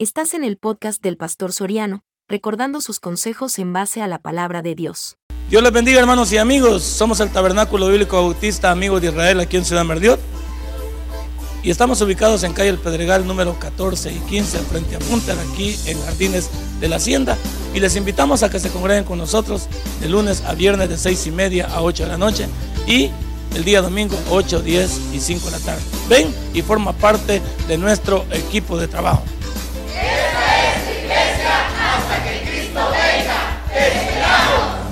Estás en el podcast del Pastor Soriano, recordando sus consejos en base a la palabra de Dios. Dios les bendiga hermanos y amigos. Somos el Tabernáculo Bíblico Bautista Amigos de Israel aquí en Ciudad Merdiot. Y estamos ubicados en calle El Pedregal número 14 y 15 frente a Punta, aquí en Jardines de la Hacienda. Y les invitamos a que se congreguen con nosotros de lunes a viernes de 6 y media a 8 de la noche y el día domingo 8, 10 y 5 de la tarde. Ven y forma parte de nuestro equipo de trabajo. Esta es iglesia hasta que Cristo venga. ¡Te esperamos!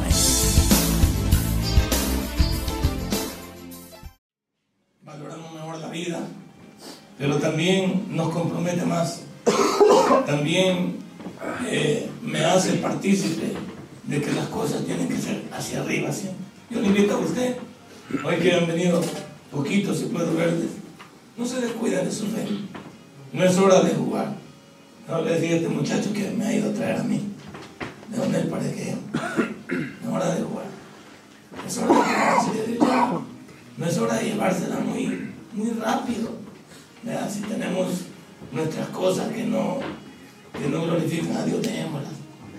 Valoramos mejor la vida, pero también nos compromete más. También eh, me hace partícipe de que las cosas tienen que ser hacia arriba siempre. Yo le invito a usted, hoy que han venido poquitos, si puedo verles, no se descuiden de su fe. No es hora de jugar. No le decía a este muchacho que me ha ido a traer a mí. ¿De dónde él parece que No es hora de jugar. Es hora de ya. No es hora de llevársela muy, muy rápido. ¿verdad? Si tenemos nuestras cosas que no, que no glorifican a Dios, dejémoslas.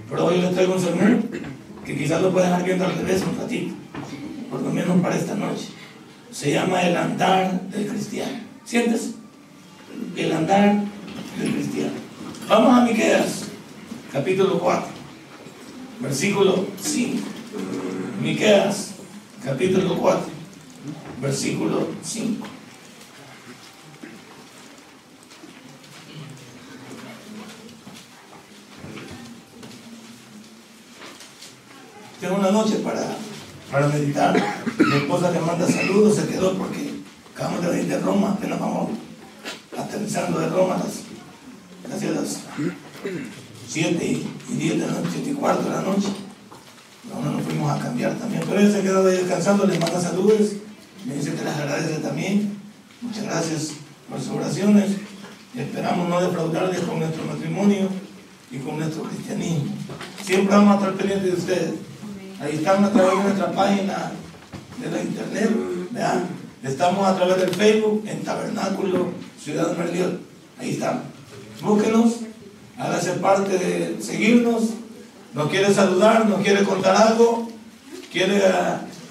Pero hoy les traigo un sermón que quizás lo pueden dejar viendo al revés un ratito, por lo menos para esta noche. Se llama el andar del cristiano. ¿Sientes? El andar del cristiano. Vamos a Miqueas, capítulo 4, versículo 5. Miqueas, capítulo 4, versículo 5. Tengo una noche para, para meditar. Mi esposa que manda saludos se quedó porque acabamos de venir de Roma, apenas vamos aterrizando de Roma las, casi a las 7 y 10 de la noche, 7 y cuarto de la noche. No, nos fuimos a cambiar también, pero ella se quedó ahí descansando, le manda saludos, me dice que las agradece también. Muchas gracias por sus oraciones. Esperamos no defraudarles con nuestro matrimonio y con nuestro cristianismo. Siempre vamos a estar pendientes de ustedes. Ahí estamos a través de nuestra página de la internet. Vean, estamos a través del Facebook en Tabernáculo Ciudad Merliot. Ahí estamos. Búsquenos, hágase parte de seguirnos. Nos quiere saludar, nos quiere contar algo, quiere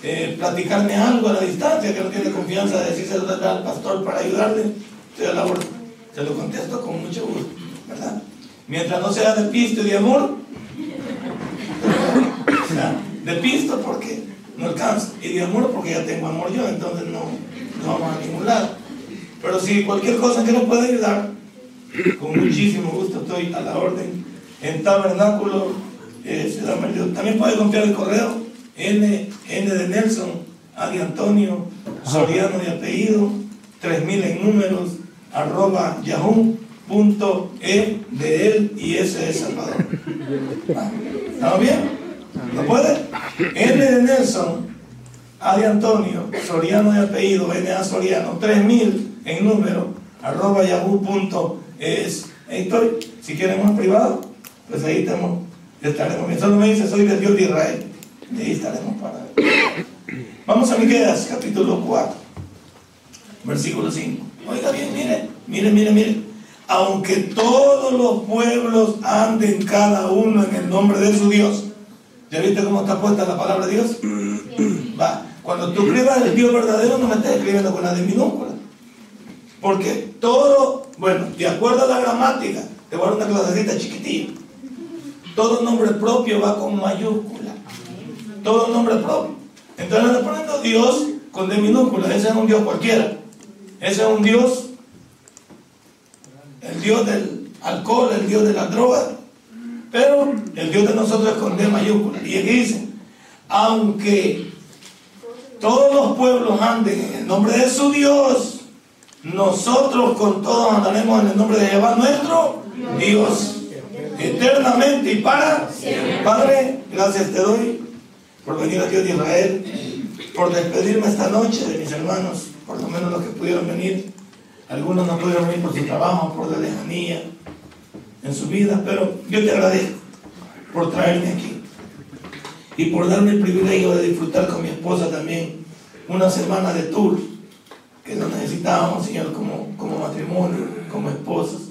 eh, platicarme algo a la distancia, que no tiene confianza de decírselo al pastor para ayudarle. La orden. Se lo contesto con mucho gusto, ¿verdad? Mientras no sea de pisto y de amor, de pisto porque no alcanza, y de amor porque ya tengo amor yo, entonces no, no vamos a ningún lado. Pero si cualquier cosa que nos pueda ayudar, con muchísimo gusto estoy a la orden en Tabernáculo eh, Ciudad. También puede confiar el correo N, N de Nelson, A de Antonio, Soriano de apellido, 3000 en números, arroba yahoo.e de él y ese de Salvador. ¿Estamos bien? ¿Lo puede? N de Nelson, A de Antonio, Soriano de apellido, N A Soriano, 3000 en número, arroba yahoo.es. Ahí estoy. Si quieren más privado, pues ahí estamos, estaremos bien. Solo me dice, soy de Dios de Israel. Y ahí estaremos para ver. Vamos a Miqueas, capítulo 4, versículo 5. Oiga bien, mire, mire, mire, mire. Aunque todos los pueblos anden cada uno en el nombre de su Dios. ¿Ya viste cómo está puesta la palabra de Dios? Va. Cuando tú escribas el Dios verdadero, no me estés escribiendo con la de minúscula. Porque todo, bueno, de acuerdo a la gramática, te voy a dar una clasecita chiquitilla. Todo nombre propio va con mayúscula. Todo nombre propio. Entonces le poniendo Dios con D minúscula. Ese es un Dios cualquiera. Ese es un Dios, el Dios del alcohol, el Dios de la droga. Pero el Dios de nosotros es con D mayúscula. Y aquí dice, aunque todos los pueblos anden en el nombre de su Dios, nosotros con todos andaremos en el nombre de Jehová nuestro Dios, eternamente y para. Padre, gracias te doy por venir a Dios de Israel, por despedirme esta noche de mis hermanos, por lo menos los que pudieron venir. Algunos no pudieron venir por su trabajo, por la lejanía en su vida, pero yo te agradezco por traerme aquí y por darme el privilegio de disfrutar con mi esposa también una semana de tour que lo necesitábamos, Señor, como, como matrimonio, como esposos.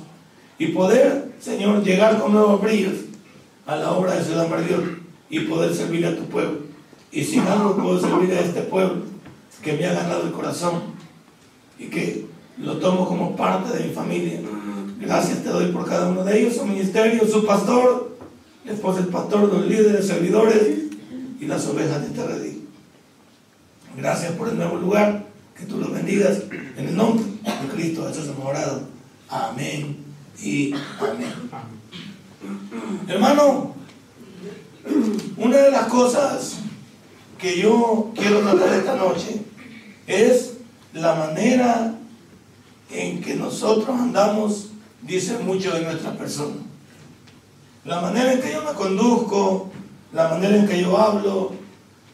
y poder, Señor, llegar con nuevos brillos a la obra de Ciudad Mayor y poder servir a tu pueblo. Y sin algo puedo servir a este pueblo que me ha ganado el corazón y que lo tomo como parte de mi familia. Gracias te doy por cada uno de ellos, su ministerio, su pastor, después el pastor, los líderes, servidores y las ovejas de este redil. Gracias por el nuevo lugar, que tú lo bendigas en el nombre de Cristo Jesús hemos orado. Amén y amén. Hermano, una de las cosas que yo quiero tratar esta noche es la manera en que nosotros andamos, dice mucho de nuestra persona. La manera en que yo me conduzco, la manera en que yo hablo,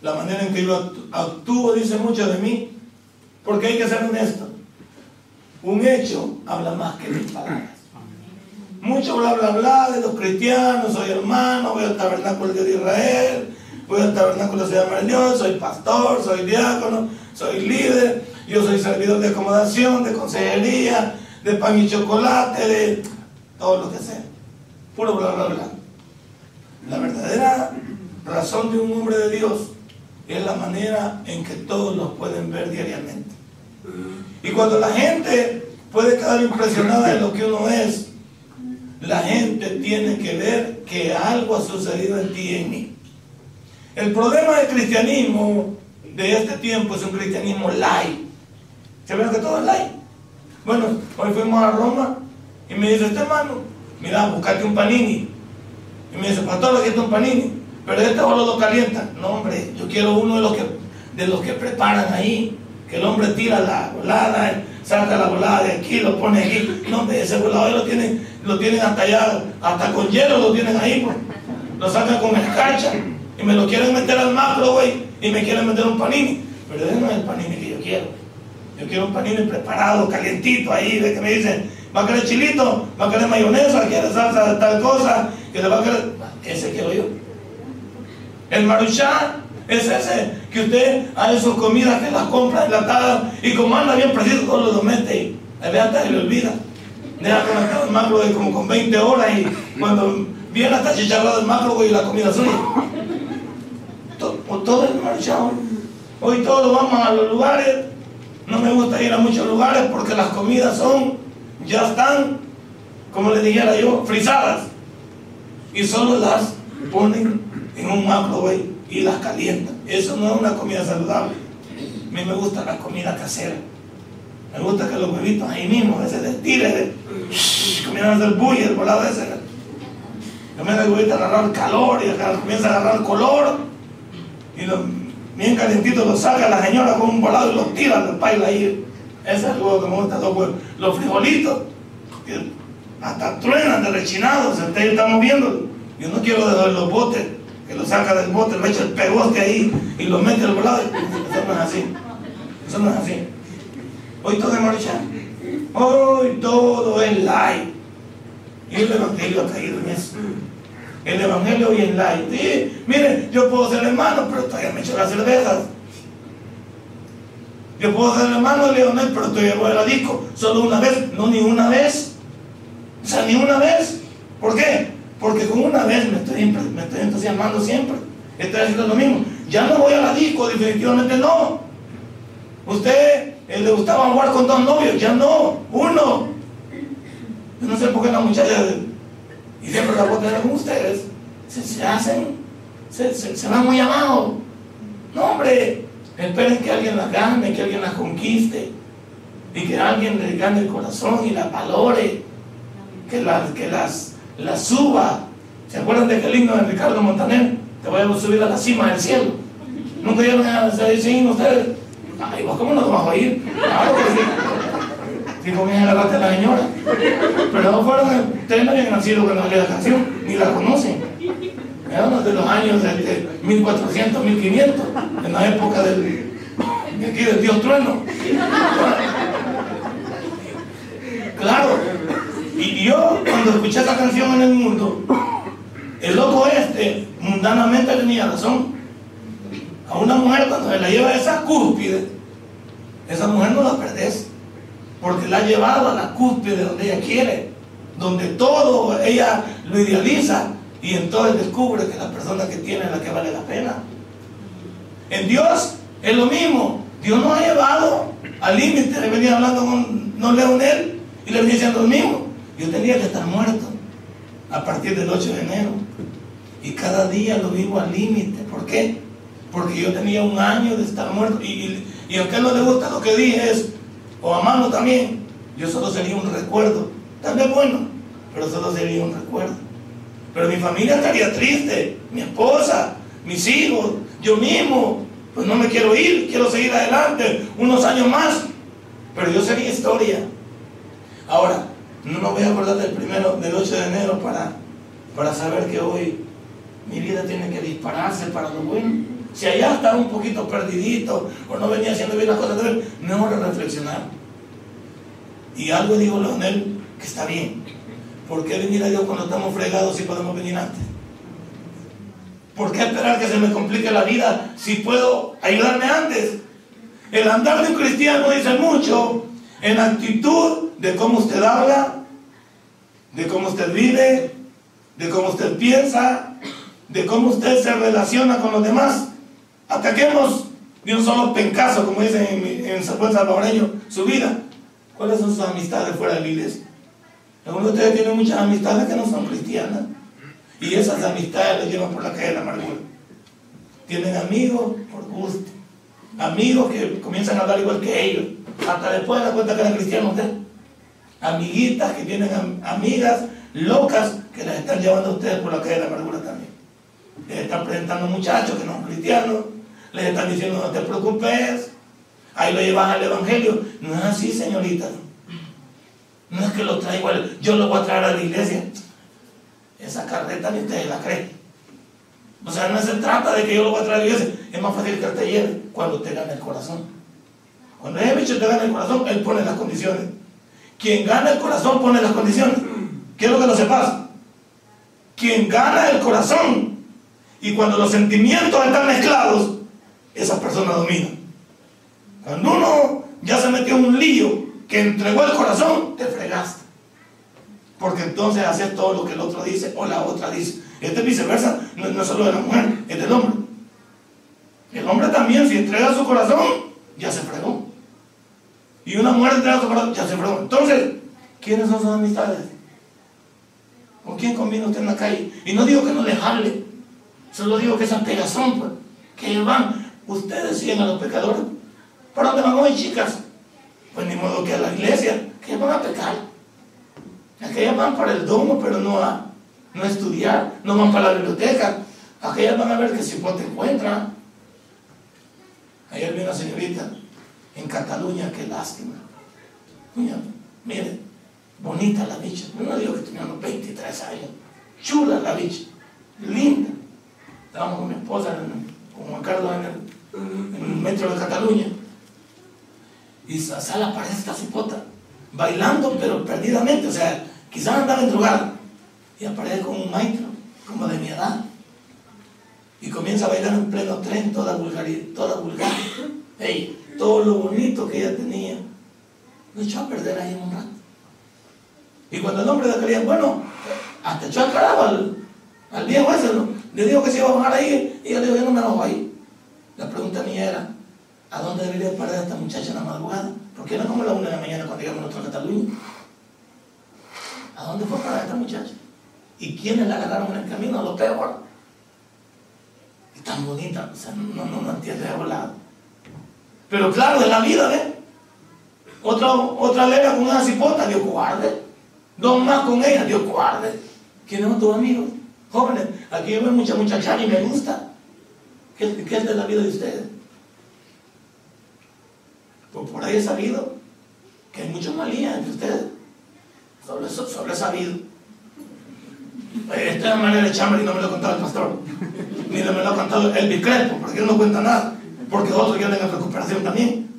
la manera en que yo actúo, dice mucho de mí, porque hay que ser honesto. Un hecho habla más que mil palabras. Mucho bla bla bla de los cristianos, soy hermano, voy al tabernáculo de Israel, voy al tabernáculo de Dios, soy pastor, soy diácono, soy líder, yo soy servidor de acomodación, de consejería, de pan y chocolate, de todo lo que sea. Puro bla bla bla. La verdadera razón de un hombre de Dios es la manera en que todos los pueden ver diariamente. Y cuando la gente puede quedar impresionada de lo que uno es, la gente tiene que ver que algo ha sucedido en ti y en mí. El problema del cristianismo de este tiempo es un cristianismo light. ¿Se ve que todo es light? Bueno, hoy fuimos a Roma y me dice, este hermano, mira, buscate un panini. Y me dice, pastor, aquí está un panini. Pero este solo lo calienta. No, hombre, yo quiero uno de los que, de los que preparan ahí. Que el hombre tira la volada, saca la volada de aquí, lo pone aquí. No, hombre, ese volador lo tienen, lo tienen hasta allá, hasta con hielo lo tienen ahí, pues. Lo sacan con escarcha y me lo quieren meter al macro, güey, y me quieren meter un panini. Pero ese no es el panini que yo quiero. Yo quiero un panini preparado, calientito ahí, de que me dicen, va a querer chilito, va a querer mayonesa, quiere salsa de tal cosa, que le va a querer. Ese quiero yo. El maruchá es ese que usted hace sus comidas que las compra enlatadas y como anda bien preciso, todo lo mete ve hasta se le olvida. Deja conectado el macro de como con 20 horas y cuando viene hasta chicharrado el macro y la comida suya. Todo, todo el maruchá. Hoy todos vamos a los lugares. No me gusta ir a muchos lugares porque las comidas son, ya están, como le dijera yo, frisadas. Y solo las ponen en un microwave y las calientan. Eso no es una comida saludable. A mí me gusta la comida casera. Me gusta que los huevitos ahí mismo, ese destile, comienzan a hacer bulla, el volado ese. Comienza el huevito a agarrar calor y comienza a agarrar color. Y lo, bien calentito lo saca la señora con un volado y lo tira del paila ahí. Ese es el huevo que me gusta, los huevos. Los frijolitos, hasta truenan de rechinados, ustedes estamos viendo. Yo no quiero dejar los botes que lo saca del bote, lo echa el pegoste ahí y lo mete al volado. Eso no es así. Eso no es así. Hoy todo es marcha. Hoy todo es light. Y el evangelio ha caído en eso. El evangelio hoy es light. Sí, mire, yo puedo ser hermano, pero todavía me echo las cervezas. Yo puedo ser hermano de Leonel, pero todavía voy a la disco. Solo una vez, no ni una vez. O sea, ni una vez. ¿Por qué? Porque con una vez me estoy, me estoy entusiasmando siempre. Estoy haciendo lo mismo. Ya no voy a la disco, definitivamente no. Usted eh, le gustaba jugar con dos novios, ya no, uno. Yo no sé por qué la muchacha, y siempre la puedo tener con ustedes, se, hacen, se, se, se, van muy amados. No, hombre, esperen que alguien las gane, que alguien las conquiste, y que alguien le gane el corazón y las valore, que las, que las la suba. ¿Se acuerdan de aquel himno de Ricardo Montaner? Te voy a subir a la cima del cielo. ¿Nunca a ese himno ustedes? Ay, ¿vos cómo no te vas a oír? Claro que sí. Si comienzan a agarrarte a la señora. Pero no fueron, ustedes no habían nacido cuando salió la canción, ni la conocen. Eran de los años de, 1400, 1500, en la época del, de aquí del Dios Trueno. Claro, y yo, cuando escuché esa canción en el mundo, el loco este mundanamente tenía razón. A una mujer cuando se la lleva a esa cúspide, esa mujer no la perdés, porque la ha llevado a la cúspide donde ella quiere, donde todo ella lo idealiza y entonces descubre que la persona que tiene es la que vale la pena. En Dios es lo mismo. Dios nos ha llevado al límite. Le venía hablando con no Leonel y le venía diciendo lo mismo. Yo tenía que estar muerto a partir del 8 de enero. Y cada día lo vivo al límite. ¿Por qué? Porque yo tenía un año de estar muerto. Y, y, aunque no le gusta lo que dije es, o a mano también, yo solo sería un recuerdo. También bueno, pero solo sería un recuerdo. Pero mi familia estaría triste, mi esposa, mis hijos, yo mismo. Pues no me quiero ir, quiero seguir adelante unos años más. Pero yo sería historia. Ahora, no me voy a acordar del primero, del 8 de enero para, para saber que hoy mi vida tiene que dispararse para lo bueno. Si allá estaba un poquito perdidito o no venía haciendo bien las cosas, de reflexionar. Y algo digo, Leonel, que está bien. ¿Por qué venir a Dios cuando estamos fregados si podemos venir antes? ¿Por qué esperar que se me complique la vida si puedo ayudarme antes? El andar de un cristiano dice mucho en actitud de cómo usted habla, de cómo usted vive, de cómo usted piensa, de cómo usted se relaciona con los demás. Ataquemos de un solo pencazo, como dicen en, en buen salvadoreño, su vida. ¿Cuáles son sus amistades fuera de la iglesia? Algunos de ustedes tienen muchas amistades que no son cristianas. Y esas amistades los llevan por la calle de la amargura. Tienen amigos por gusto. Amigos que comienzan a hablar igual que ellos. Hasta después de la cuenta que eran cristianos ustedes. Amiguitas que tienen amigas locas que les están llevando a ustedes por la calle de la amargura también. Les están presentando muchachos que no son cristianos. Les están diciendo no te preocupes. Ahí lo llevan al evangelio. No es así, señorita. No es que lo traigo, yo lo voy a traer a la iglesia. Esa carreta ni ustedes la creen. O sea, no se trata de que yo lo voy a traer a la iglesia. Es más fácil que te lleve cuando te gana el corazón. Cuando ese bicho te gana el corazón, él pone las condiciones. Quien gana el corazón pone las condiciones. Quiero que lo sepas. Quien gana el corazón y cuando los sentimientos están mezclados, esa persona domina. Cuando uno ya se metió en un lío que entregó el corazón, te fregaste. Porque entonces haces todo lo que el otro dice o la otra dice. Este es viceversa, no, es solo de la mujer, es del hombre. El hombre también, si entrega su corazón, ya se fregó. Y una mujer entrega su corazón, ya se fregó. Entonces, ¿quiénes son sus amistades? ¿Con quién conviene usted en la calle? Y no digo que no les hable, solo digo que esa pegazón, pues, que van, ustedes siguen a los pecadores. ¿Para dónde van hoy, chicas? Pues ni modo que a la iglesia, que van a pecar. Aquellas van para el domo, pero no a, no estudiar, no van para la biblioteca. Aquellas van a ver que si vos te encuentras. Ayer vi una señorita en Cataluña, qué lástima. Mira, mire, bonita la bicha. Yo no digo que tenía unos 23 años. Chula la bicha, linda. Estábamos con mi esposa, con Juan Carlos en el, en el metro de Cataluña. Y Sala aparece esta cipota, bailando pero perdidamente, o sea, quizás andaba en drogada. Y aparece con un maestro, como de mi edad. Y comienza a bailar en pleno tren, toda vulgar, toda vulgar. Hey, todo lo bonito que ella tenía, lo echó a perder ahí en un rato. Y cuando el hombre de quería, bueno, hasta echó al carajo al, al viejo ese, le dijo que se iba a bajar ahí, y ella le dijo, yo no me bajo ahí. La pregunta mía era, ¿A dónde debería parar esta muchacha en la madrugada? ¿Por qué no como la una de la mañana cuando llegamos nosotros a Cataluña? ¿A dónde fue a parar esta muchacha? ¿Y quiénes la agarraron en el camino? Lo peor. Y tan bonita, o sea, no, no, no entiende de volado. Pero claro, de la vida, ¿ves? Otra, otra con una cipota, Dios guarde. Dos más con ella, Dios guarde. ¿Quiénes son tus amigos? Jóvenes, aquí yo veo mucha muchacha y me gusta. ¿Qué, ¿Qué es de la vida de ustedes? Pues por ahí he sabido que hay mucha malía entre ustedes. Sobre, sobre sabido. Esta manera de chambre y no me lo ha contado el pastor. Ni me lo ha contado el Bicrepo, porque él no cuenta nada. Porque otros quieren en recuperación también.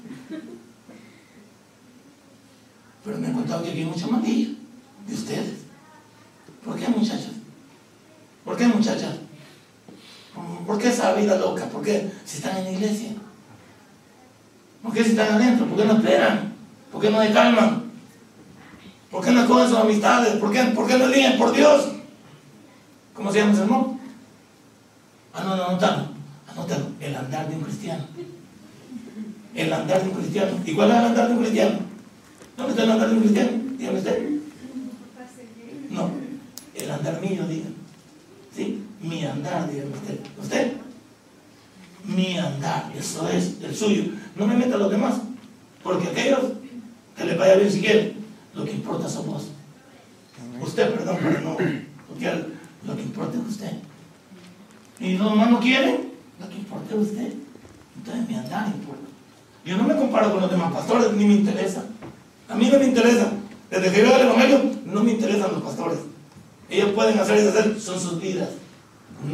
Pero me han contado que aquí hay mucha malilla de ustedes. ¿Por qué, muchachas? ¿Por qué, muchachas? ¿Por qué esa vida loca? ¿Por qué si están en la iglesia? ¿Por qué si están adentro? ¿Por qué no esperan? ¿Por qué no se calman? ¿Por ¿Por qué no cogen sus amistades? ¿Por qué, ¿Por qué no eligen por Dios? ¿Cómo se llama el sermón? Ah, no, no, anótalo. Anótalo. El andar de un cristiano. El andar de un cristiano. ¿Y cuál es el andar de un cristiano? ¿Dónde está el andar de un cristiano? Dígame usted. No. El andar mío, diga. ¿Sí? Mi andar, dígame usted. ¿Usted? Mi andar. Eso es el suyo. No me meta a los demás. Porque aquellos que le vaya bien si quieren, lo que importa son vos. Usted, perdón, pero no. Porque usted. Y los demás no quieren, lo que importa usted. Entonces mi andar importa. Yo no me comparo con los demás pastores, ni me interesa. A mí no me interesa. Desde que veo el Evangelio, no me interesan los pastores. Ellos pueden hacer y deshacer, son sus vidas.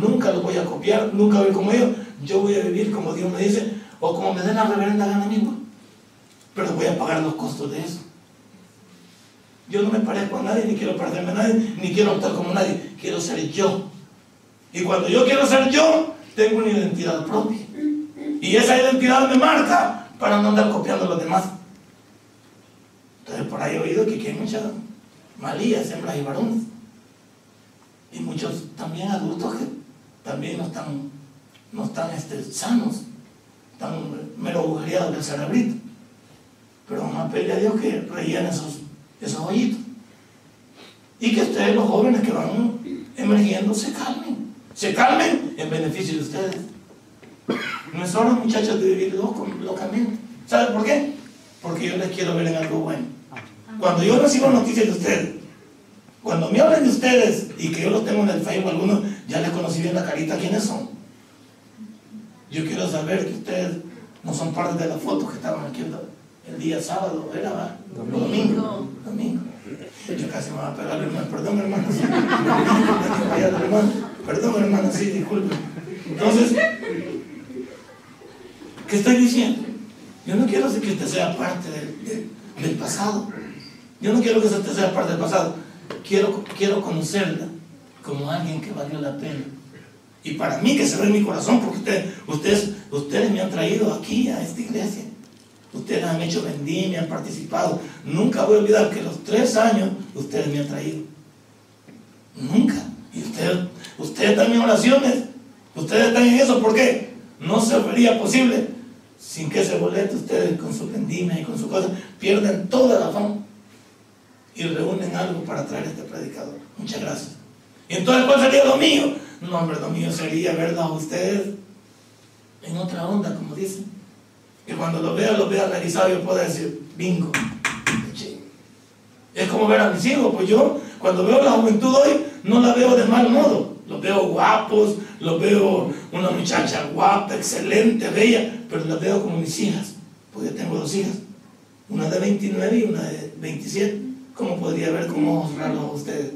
Nunca los voy a copiar, nunca voy como ellos. Yo voy a vivir como Dios me dice, o como me den la reverenda gana mismo. Pero voy a pagar los costos de eso. Yo no me parezco a nadie, ni quiero parecerme a nadie, ni quiero actuar como nadie. Quiero ser yo. Y cuando yo quiero ser yo, tengo una identidad propia. Y esa identidad me marca para no andar copiando a los demás. Entonces por ahí he oído que hay muchas malías, hembras y varones. Y muchos también adultos que también no están, no están este, sanos, están mero agujereados del cerebrito. Pero vamos a a Dios que rellene esos, esos hoyitos. Y que ustedes, los jóvenes que van emergiendo, se calmen. Se calmen en beneficio de ustedes. No es hora, muchachos, de vivir locamente. ¿Saben por qué? Porque yo les quiero ver en algo bueno. Cuando yo recibo noticias de ustedes, cuando me hablen de ustedes y que yo los tengo en el Facebook, algunos ya les conocí bien la carita, ¿quiénes son? Yo quiero saber que ustedes no son parte de las fotos que estaban aquí el, día sábado, ¿era? Domingo. Domingo. Yo casi me voy a pegar, hermano. Perdón, hermano. Perdón, hermano, sí, disculpe. Entonces, ¿qué estoy diciendo? Yo no quiero que usted sea parte del pasado. Yo no quiero que usted sea parte del pasado. Quiero, quiero conocerla como alguien que valió la pena. Y para mí que se ve en mi corazón, porque usted, ustedes, ustedes me han traído aquí a esta iglesia. Ustedes han hecho vendimia, han participado. Nunca voy a olvidar que los tres años ustedes me han traído. Nunca. Y ustedes, ustedes están en oraciones. Ustedes están en eso. ¿Por qué? No se vería posible sin que ese boleto ustedes con su vendimia y con su cosa pierden toda la fama y reúnen algo para traer a este predicador. Muchas gracias. Y entonces, ¿cuál sería lo mío? No, hombre, lo mío sería verlo a ustedes en otra onda, como dicen. Que cuando lo vea, lo vea realizado, yo pueda decir, bingo. Es como ver a mis hijos, pues yo, cuando veo la juventud hoy, no la veo de mal modo. Los veo guapos, los veo una muchacha guapa, excelente, bella, pero las veo como mis hijas, porque tengo dos hijas, una de 29 y una de 27. ¿Cómo podría ver cómo ojos raros a ustedes?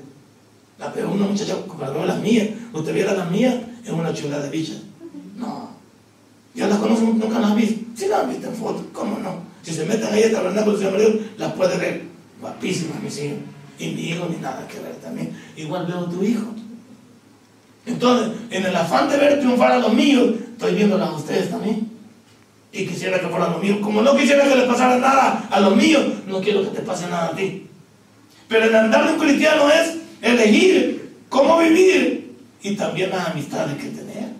La veo una muchacha, como la veo las mías, usted viera las mías, es una chula de bicha. No. ¿Ya las conocen? ¿Nunca las han visto? Sí las han visto en fotos, ¿cómo no? Si se meten ahí a tabernáculo Señor las puede ver. Guapísimas mis hijos. Y mi hijo ni nada que ver también. Igual veo a tu hijo. Entonces, en el afán de ver triunfar a los míos, estoy viéndolas a ustedes también. Y quisiera que fueran los míos. Como no quisiera que les pasara nada a los míos, no quiero que te pase nada a ti. Pero el andar de un cristiano es elegir cómo vivir y también las amistades que tener.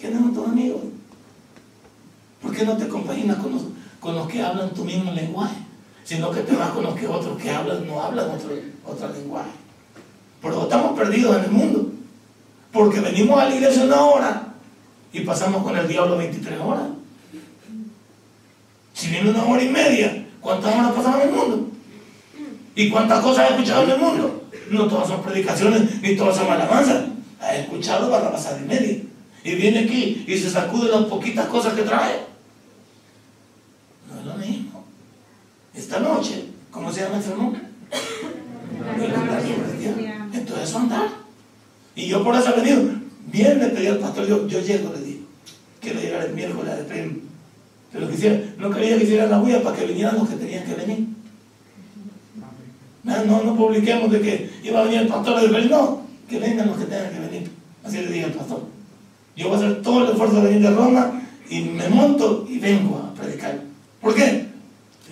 ¿Quiénes son tus amigos? ¿Por qué no te compaginas con los, con los que hablan tu mismo lenguaje? Sino que te vas con los que otros que hablan no hablan otro, otro lenguaje. Pero estamos perdidos en el mundo. Porque venimos a la iglesia una hora y pasamos con el diablo 23 horas. Si viene una hora y media, ¿cuántas horas pasamos en el mundo? ¿Y cuántas cosas he escuchado en el mundo? No todas son predicaciones, ni todas son alabanzas. He escuchado para pasar y media. Y viene aquí y se sacude las poquitas cosas que trae. No es lo mismo. Esta noche, ¿cómo se llama el sermón? Entonces andar. Y yo por eso he venido. Bien le pedí al pastor, yo, yo llego, le dije. Quiero llegar el miércoles a despedirme. Pero quisiera, no quería que hicieran la huella para que vinieran los que tenían que venir. No, no, publiquemos de que iba a venir el pastor a despedir. No, que vengan los que tengan que venir. Así le dije al pastor. Yo voy a hacer todo el esfuerzo de venir de Roma y me monto y vengo a predicar. ¿Por qué?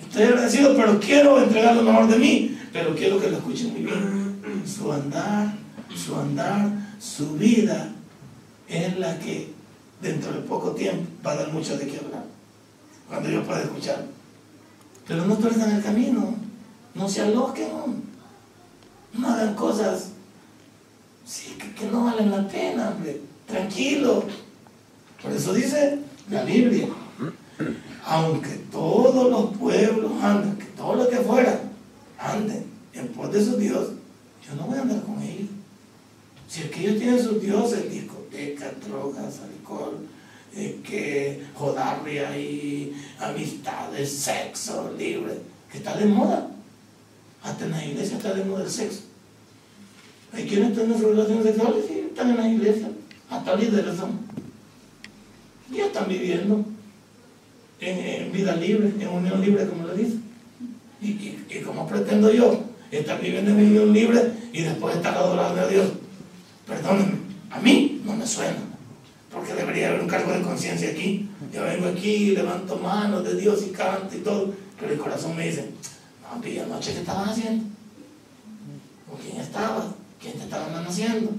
Estoy agradecido, pero quiero entregar lo mejor de mí Pero quiero que lo escuchen muy bien. Su andar, su andar, su vida es la que dentro de poco tiempo va a dar mucho de qué hablar. Cuando yo pueda escuchar. Pero no en el camino. No se aloquen. No hagan cosas sí, que, no valen la pena, hombre. Tranquilo. Por eso dice la Biblia. Aunque todos los pueblos anden, que todos los que fueran anden en pos de su Dios, yo no voy a andar con ellos. Si es que ellos tienen sus dioses, discotecas, drogas, alcohol, eh, que jodarria y amistades, sexo libre, que está de moda. Hasta en la iglesia está de moda el sexo. Hay quienes tienen sus relaciones sexuales y están en la iglesia, hasta líderes son. Ya están viviendo en, vida libre, en unión libre, como le dice. Y, y, como pretendo yo estar viviendo en unión libre y después estar adorando a Dios. Perdónenme, a mí no me suena, porque debería haber un cargo de conciencia aquí. Yo vengo aquí, levanto manos de Dios y canto y todo, pero el corazón me dice, no, pilla anoche, ¿qué estabas haciendo? ¿Con quién estabas? ¿Quién te estaba haciendo?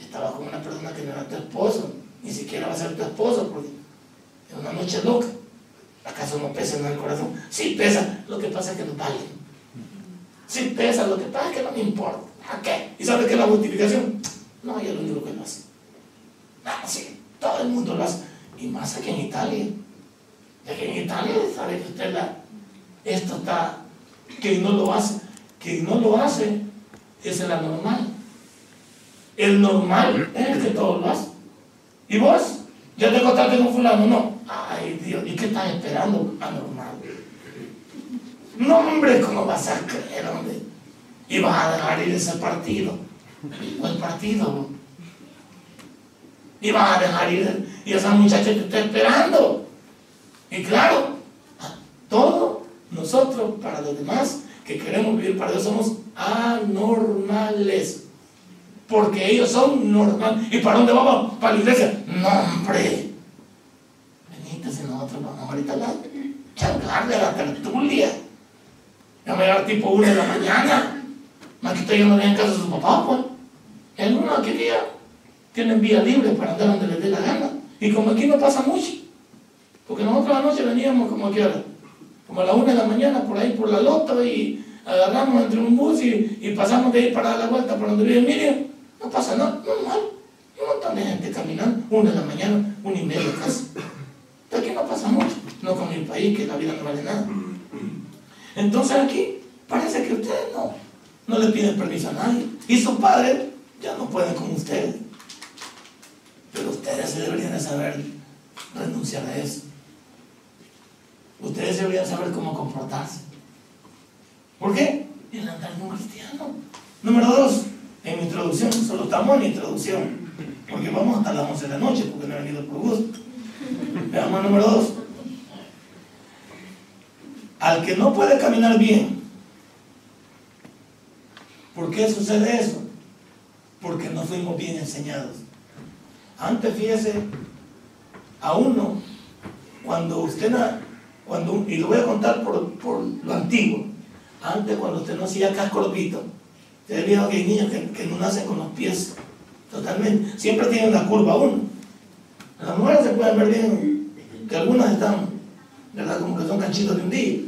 Estaba con una persona que no era tu esposo, ni siquiera va a ser tu esposo, porque es una noche loca. ¿Acaso no pesa en el corazón? Sí pesa, lo que pasa es que no vale. Sí pesa, lo que pasa es que no me importa. ¿A qué? ¿Y sabe qué es la justificación? No, yo lo único que lo hace. No, sí, todo el mundo lo hace. Y más aquí en Italia. De que en Italia sabe que usted la, esto está, que no lo hace, que no lo hace, es la normal. El normal es el que todos lo hacen. ¿Y vos? ¿Ya te contaste con fulano? No. Ay, Dios, ¿y qué estás esperando? Anormal. No, hombre, ¿cómo vas a creer, hombre? Y vas a dejar ir ese partido. El partido. Y vas a dejar ir y esa muchacha te está esperando. Y claro, todos nosotros, para los demás que queremos vivir para Dios, somos anormales. Porque ellos son normales. ¿Y para dónde vamos? Para la iglesia. No, hombre. Benita, si nosotros vamos ahorita a la changarle a la tertulia. Ya me a tipo una de la mañana. Que estoy yendo bien en casa de su papá, pues. El uno que día tienen vía libre para andar donde les dé la gana. Y como aquí no pasa mucho. Porque nosotros anoche veníamos como que como a la una de la mañana por ahí por la lota y agarramos entre un bus y, pasamos de ahí para dar la vuelta por donde vive Miriam. No pasa nada, normal. Un montón de gente caminando, una de la mañana, una y media casi. De aquí no pasa mucho, no en el país que la vida no vale nada. Entonces aquí parece que ustedes no, no le piden permiso a nadie. Y sus padres ya no pueden con ustedes. Pero ustedes se deberían de saber renunciar a eso. Ustedes deberían saber cómo comportarse. ¿Por qué? El andar un cristiano. Número dos, en mi introducción, solo estamos en introducción, porque vamos hasta las 11 de la noche, porque no he venido por gusto. Veamos el número dos. Al que no puede caminar bien, ¿por qué sucede eso? Porque no fuimos bien enseñados. Antes, fíjese, a uno, cuando usted, cuando, y lo voy a contar por, por lo antiguo, antes cuando usted no hacía cascorbito, usted vio que hay niños que, no nacen con los pies totalmente, siempre tienen la curva uno. Las mujeres se pueden ver bien, que algunas están, ¿verdad? Como que son canchitos de un día.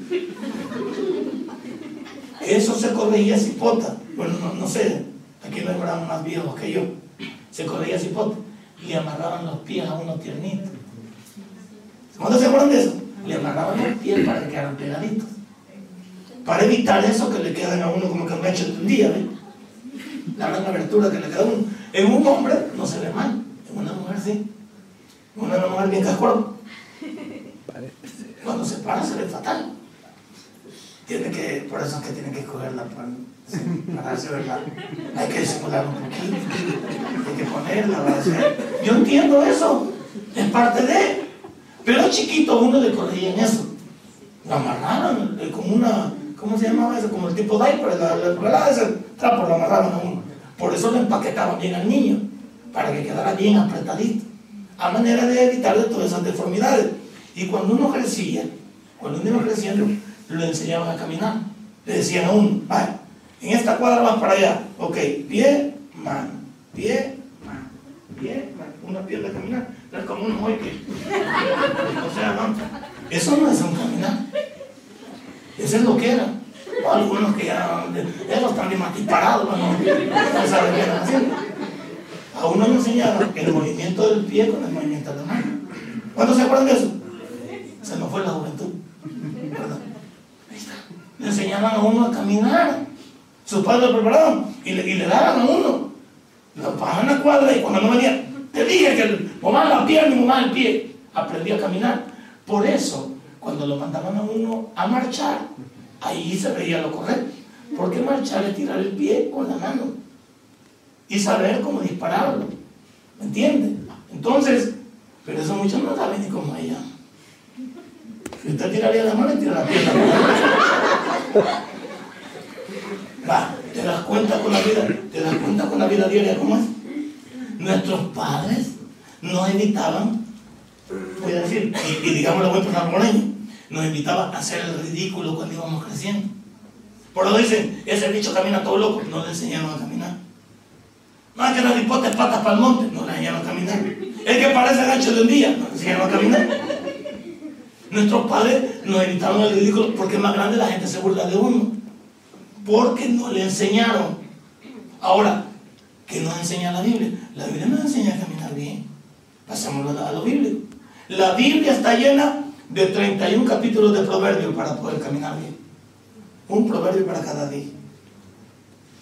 Eso se corregía cipota. Bueno, no, sé, aquí no eran más viejos que yo. Se corregía cipota y amarraban los pies a unos tiernitos. ¿Cuántos se acuerdan de eso? Le amarraban los pies para que quedaran pegaditos para evitar eso que le quedan a uno como que me hecho de un día, ¿ven? La gran abertura que le queda a uno. En un hombre no se ve mal, en una mujer sí. En una mujer bien cascuado. Cuando se para se ve fatal. Tiene que, por eso es que tiene que cogerla para pararse, ¿verdad? Hay que disimular un poquito, hay que ponerla. Yo entiendo eso, es parte de. Pero chiquito uno le corría en eso. Lo amarraron eh, como una ¿cómo se llamaba eso? Como el tipo diaper, la, trapo lo amarraban a uno. Por eso lo empaquetaban bien al niño, para que quedara bien apretadito, a manera de evitarle todas esas deformidades. Y cuando uno crecía, cuando uno crecía, lo enseñaban a caminar. Le decían a uno, vaya, en esta cuadra vas para allá. Ok, pie, mano, pie, mano, pie, mano. Una pierna caminar. Es como uno hoy que. O sea, no. Eso no es un caminar. Eso es lo que era. Algunos que ya. Ellos están bien más disparados, no. A uno le enseñaron el movimiento del pie con el movimiento de la mano. ¿Cuántos se acuerdan de eso? Se nos fue la juventud. Le enseñaban a uno a caminar. Sus padres lo prepararon y le, daban a uno. Lo pasaban en la cuadra y cuando no venía, te dije que mover la pierna y mover el pie. Aprendí a caminar. Por eso, cuando lo mandaban a uno a marchar, ahí se veía lo correcto. Porque marchar es tirar el pie con la mano y saber cómo dispararlo. ¿Me entiende? Entonces, pero eso muchos no saben ni cómo ella. Si usted tiraría la mano y tira la pierna. Va, te das cuenta con la vida, te das cuenta con la vida diaria cómo es. Nuestros padres nos evitaban, voy a decir, y, y digamos lo voy a por ahí, nos invitaban a hacer el ridículo cuando íbamos creciendo. Por eso dicen, ese bicho camina todo loco, no le enseñaron a caminar. No, que no hipotes patas para el monte, no le enseñaron a caminar. El que parece gancho de un día, no le enseñaron a caminar. Nuestros padres nos evitaron el ridículo porque más grande la gente se burla de uno. Porque no le enseñaron. Ahora, ¿qué nos enseña la Biblia? La Biblia nos enseña a caminar bien. Pasémoslo a lo bíblico. La Biblia está llena de 31 capítulos de proverbios para poder caminar bien. Un proverbio para cada día.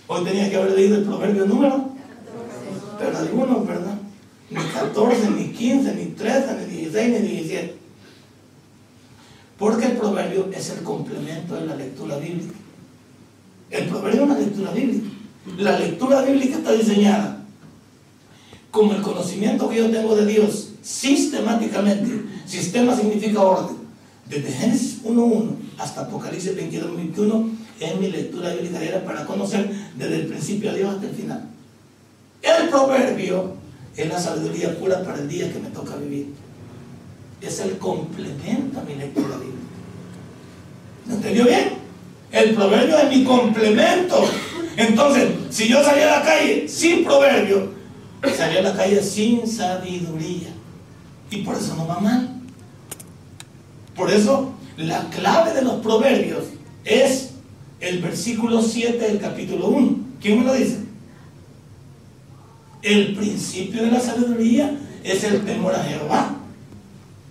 Hoy tenía que haber leído el proverbio número, pero algunos, ¿verdad? Ni 14, ni 15, ni 13, ni 16, ni 17. Porque el proverbio es el complemento de la lectura bíblica. El proverbio es una lectura bíblica. La lectura bíblica está diseñada como el conocimiento que yo tengo de Dios sistemáticamente. Sistema significa orden. Desde Génesis 1.1 hasta Apocalipsis 22.21 es mi lectura bíblica diaria para conocer desde el principio a Dios hasta el final. El proverbio es la sabiduría pura para el día que me toca vivir. Es el complemento a mi lectura bíblica. ¿Me entendió bien? El proverbio es mi complemento. Entonces, si yo salía a la calle sin proverbio, salía a la calle sin sabiduría. Y por eso no va mal. Por eso, la clave de los proverbios es el versículo 7 del capítulo 1. ¿Quién me lo dice? El principio de la sabiduría es el temor a Jehová.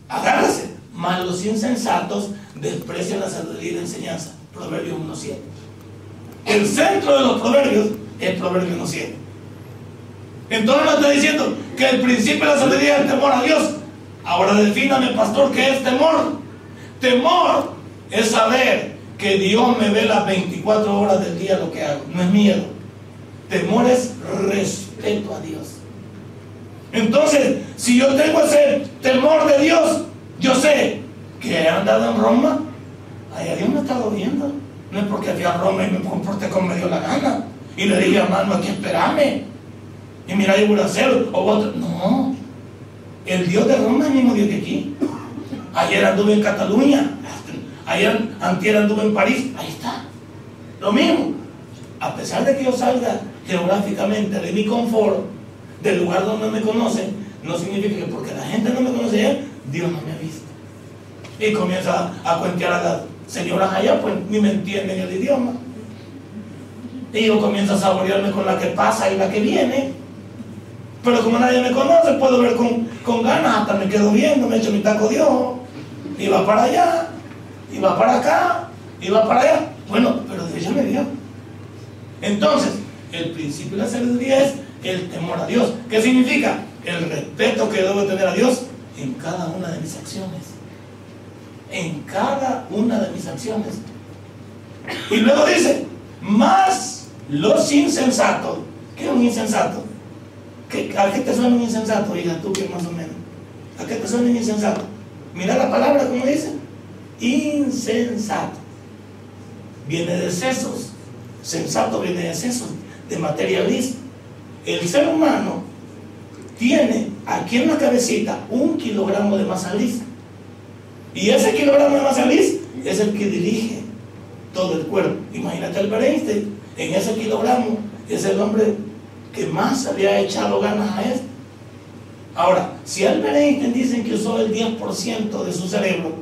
Agárrase. Mas los insensatos desprecian la sabiduría y la enseñanza. Proverbio 1.7. El centro de los proverbios es Proverbio 1.7. Entonces no está diciendo que el principio de la sabiduría es el temor a Dios. Ahora defíname, pastor, qué es temor. Temor es saber que Dios me ve las 24 horas del día lo que hago. No es miedo. Temor es respeto a Dios. Entonces, si yo tengo ese temor de Dios, yo sé que he andado en Roma, allá Dios me ha estado viendo. No es porque fui a Roma y me comporté como me dio la gana. Y le dije, hermano, aquí espérame. Y mira, yo voy a hacer, o otro. No. El Dios de Roma es el mismo Dios que aquí. Ayer anduve en Cataluña. Ayer, antier anduve en París. Ahí está. Lo mismo. A pesar de que yo salga geográficamente de mi confort, del lugar donde me conocen, no significa que porque la gente no me conoce Dios no me ha visto. Y comienza a cuentear a las señoras allá, pues ni me entienden el idioma. Y yo comienzo a saborearme con la que pasa y la que viene. Pero como nadie me conoce, puedo ver con, con ganas, hasta me quedo viendo, me echo mi taco de ojo. Y va para allá, y va para acá, y va para allá. Bueno, pero Dios ya me vio. Entonces, el principio de la sabiduría es el temor a Dios. ¿Qué significa? El respeto que debo tener a Dios en cada una de mis acciones. En cada una de mis acciones. Y luego dice, más los insensatos. ¿Qué es un insensato? ¿Qué, ¿A qué te suena un insensato? Diga tú que más o menos. ¿A qué te suena un insensato? Mira la palabra como dice. Insensato. Viene de sesos. Sensato viene de sesos, de materia gris. El ser humano tiene aquí en la cabecita un kilogramo de masa gris. Y ese kilogramo de masa gris es el que dirige todo el cuerpo. Imagínate el Einstein, en ese kilogramo, es el hombre que más había echado ganas a esto. Ahora, si Albert Einstein dicen que usó el 10% de su cerebro,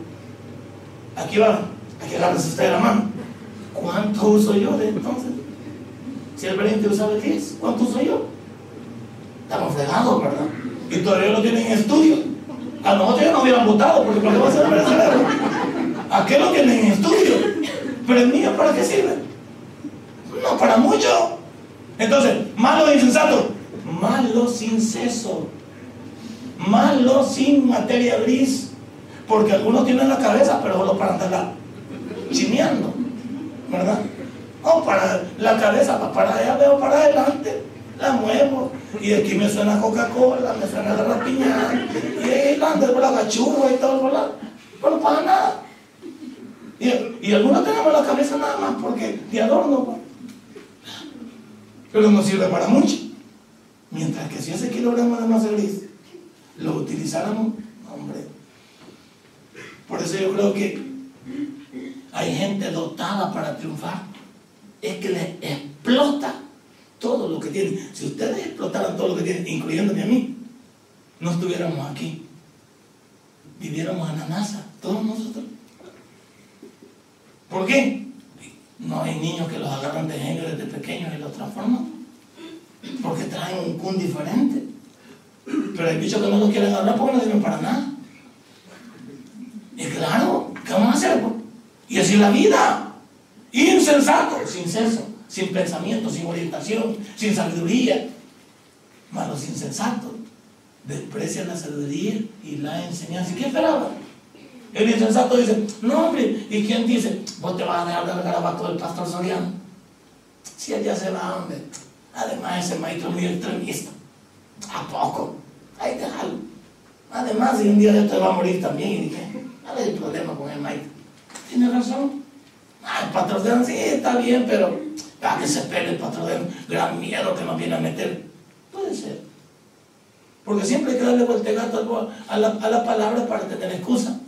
aquí va, aquí agarras usted la mano. ¿Cuánto uso yo de entonces? Si Albert Einstein usaba el 10, ¿cuánto uso yo? Estamos fregados, ¿verdad? Y todavía lo tienen en estudio. A nosotros ya nos hubieran votado porque ¿para qué va a ser cerebro? ¿A qué lo tienen en estudio? Pero el mío, ¿para qué sirve? No, para mucho. Entonces, malo e insensato. Malo sin seso. Malo sin materia gris. Porque algunos tienen la cabeza, pero solo para andarla chineando. ¿Verdad? No, para la cabeza, para allá veo para adelante, la muevo. Y aquí me suena Coca-Cola, me suena la rapiña. Y ahí anda por la y todo por la. Pero para nada. Y, y algunos tenemos la cabeza nada más porque de adorno. Pues. Pero no sirve para mucho. Mientras que si ese kilogramo de masa gris lo utilizáramos, hombre. Por eso yo creo que hay gente dotada para triunfar. Es que les explota todo lo que tienen. Si ustedes explotaran todo lo que tienen, incluyéndome a mí, no estuviéramos aquí. Viviéramos en la NASA, todos nosotros. ¿Por qué? No hay niños que los agarran de genio desde pequeños y los transforman. Porque traen un kun diferente. Pero hay bichos que no lo quieren hablar porque no sirven para nada. Y claro, ¿qué vamos a hacer? Pues? Y así la vida. Insensato, sin ceso, sin pensamiento, sin orientación, sin sabiduría. Malos insensatos. Desprecian la sabiduría y la enseñanza. ¿Y qué esperaban? El insensato dice, no hombre, ¿y quién dice? Vos te vas a dejar del garabato del pastor Soriano. Si ya se va, hombre. Además, ese maestro es muy extremista. ¿A poco? Ahí déjalo. Además, si un día de te va a morir también, y dije, ¿cuál es el problema con el maestro? Tiene razón. Ah, el patrón sí, está bien, pero para que se pegue el patrón, gran miedo que nos viene a meter. Puede ser. Porque siempre hay que darle vuelta gato a la, a la palabra para tener excusa.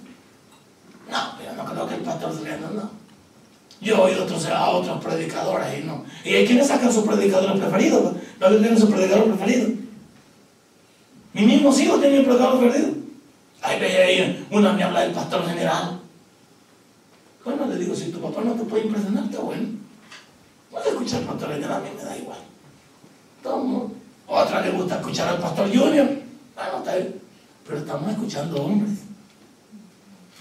No, pero no creo que el pastor Soriano no. Yo he oído otros, a otros predicadores y no. Y hay quienes sacan sus predicadores preferidos. ¿No tienen su predicador preferido? Mi mismo hijo tenía un predicador preferido. Ahí veía ahí, una me habla del pastor general. Bueno, le digo, si tu papá no te puede impresionar, está bueno. Puedes escuchar al pastor general, a mí me da igual. Todo Otra le gusta escuchar al pastor Junior. Bueno, está bien. Pero estamos escuchando hombres.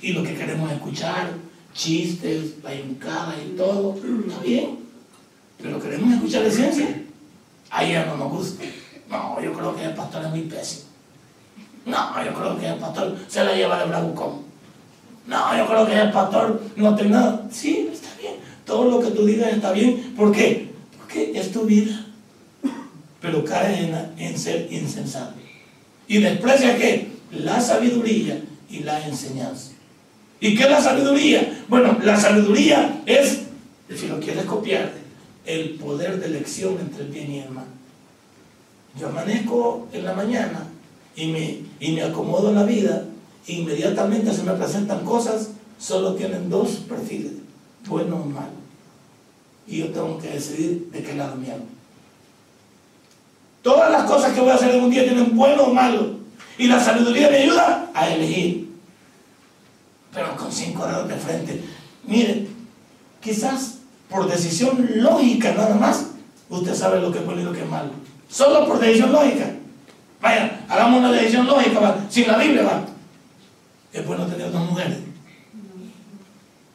Y lo que queremos escuchar, chistes, la y todo, está bien. Pero queremos escuchar esencia. A ella no nos gusta. No, yo creo que el pastor es muy pésimo. No, yo creo que el pastor se la lleva de bravucón. No, yo creo que el pastor no tiene nada. Sí. Todo lo que tú digas está bien. ¿Por qué? Porque es tu vida. Pero cae en, en ser insensato. ¿Y desprecia qué? La sabiduría y la enseñanza. ¿Y qué es la sabiduría? Bueno, la sabiduría es, si lo quieres copiar, el poder de elección entre el bien y el mal. Yo amanezco en la mañana y me, y me acomodo en la vida, inmediatamente se me presentan cosas, solo tienen dos perfiles, bueno o malo. Y yo tengo que decidir de qué lado me hago. Todas las cosas que voy a hacer un día tienen bueno o malo. Y la sabiduría me ayuda a elegir. Pero con cinco dedos de frente. Mire, quizás por decisión lógica nada más, usted sabe lo que es bueno y lo que es malo. Solo por decisión lógica. Vaya, hagamos una decisión lógica, sin la Biblia, va. Es bueno tener dos mujeres.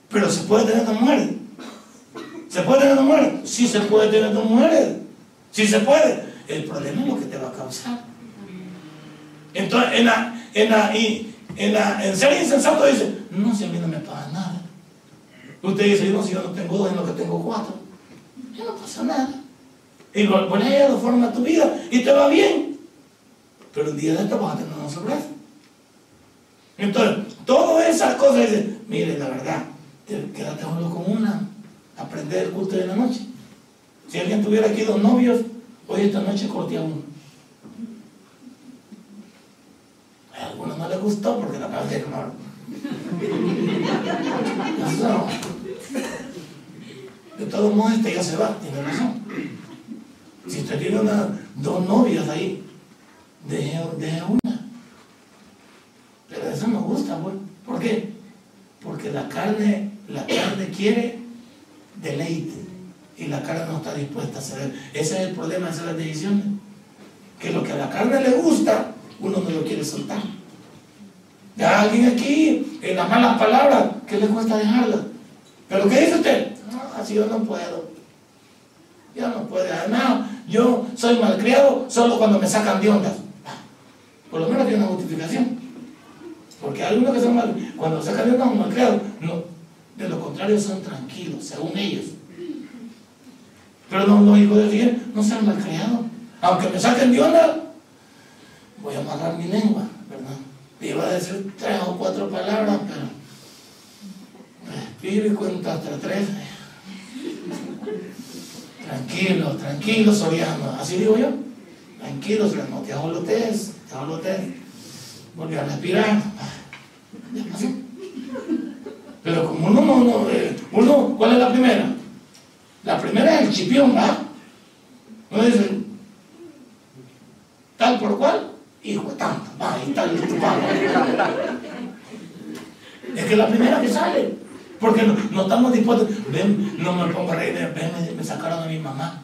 Pero se puede tener dos mujeres. ¿Se puede tener dos mujeres? Sí se puede tener dos mujeres. Sí se puede. El problema es lo que te va a causar. Entonces, en, la, en, la, en, la, en ser insensato dice, no, si a mí no me pasa nada. Usted dice, no, si yo no tengo dos, en lo que tengo cuatro. Ya no pasa nada. Y lo pones lo forma tu vida y te va bien. Pero un día de esto vas a tener una sorpresa. Entonces, todas esas cosas dicen, mire, la verdad, quédate solo con una, aprender el culto de la noche. Si alguien tuviera aquí dos novios, hoy esta noche corté a uno. A algunos no les gustó porque la es que no. De todos modos, este ya se va, tiene razón. Si usted tiene una, dos novias ahí, deje, deje una. Pero eso no gusta, pues. ¿Por qué? Porque la carne, la carne quiere deleite y la carne no está dispuesta a ceder. Ese es el problema de hacer las decisiones. Que lo que a la carne le gusta, uno no lo quiere soltar. De alguien aquí, en las malas palabras, ¿qué le cuesta dejarlas? ¿Pero qué dice usted? No, así yo no puedo. Yo no puedo. Además, yo soy malcriado solo cuando me sacan de ondas. Por lo menos tiene una justificación. Porque hay algunos que son mal, cuando sacan de ondas son malcriados. No, de lo contrario son tranquilos, según ellos. Pero no, los hijos de Dios no sean malcriados. Aunque me saquen de onda, voy a amarrar mi lengua, ¿verdad? Iba a decir tres o cuatro palabras, pero respiro y cuento hasta tres. Tranquilo, tranquilo, Soriano. Así digo yo. Tranquilo, Soriano. Te ajolotes, te ajolotes. Volví a respirar. Ya pasó. Pero como uno no, eh, uno, ¿cuál es la primera? La primera es el chipión, ¿va? No dice, tal por cual, hijo de va, y tal y. Es que la primera que sale, porque no, no estamos dispuestos, ven, no me pongo a reír, ven, me, sacaron a mi mamá.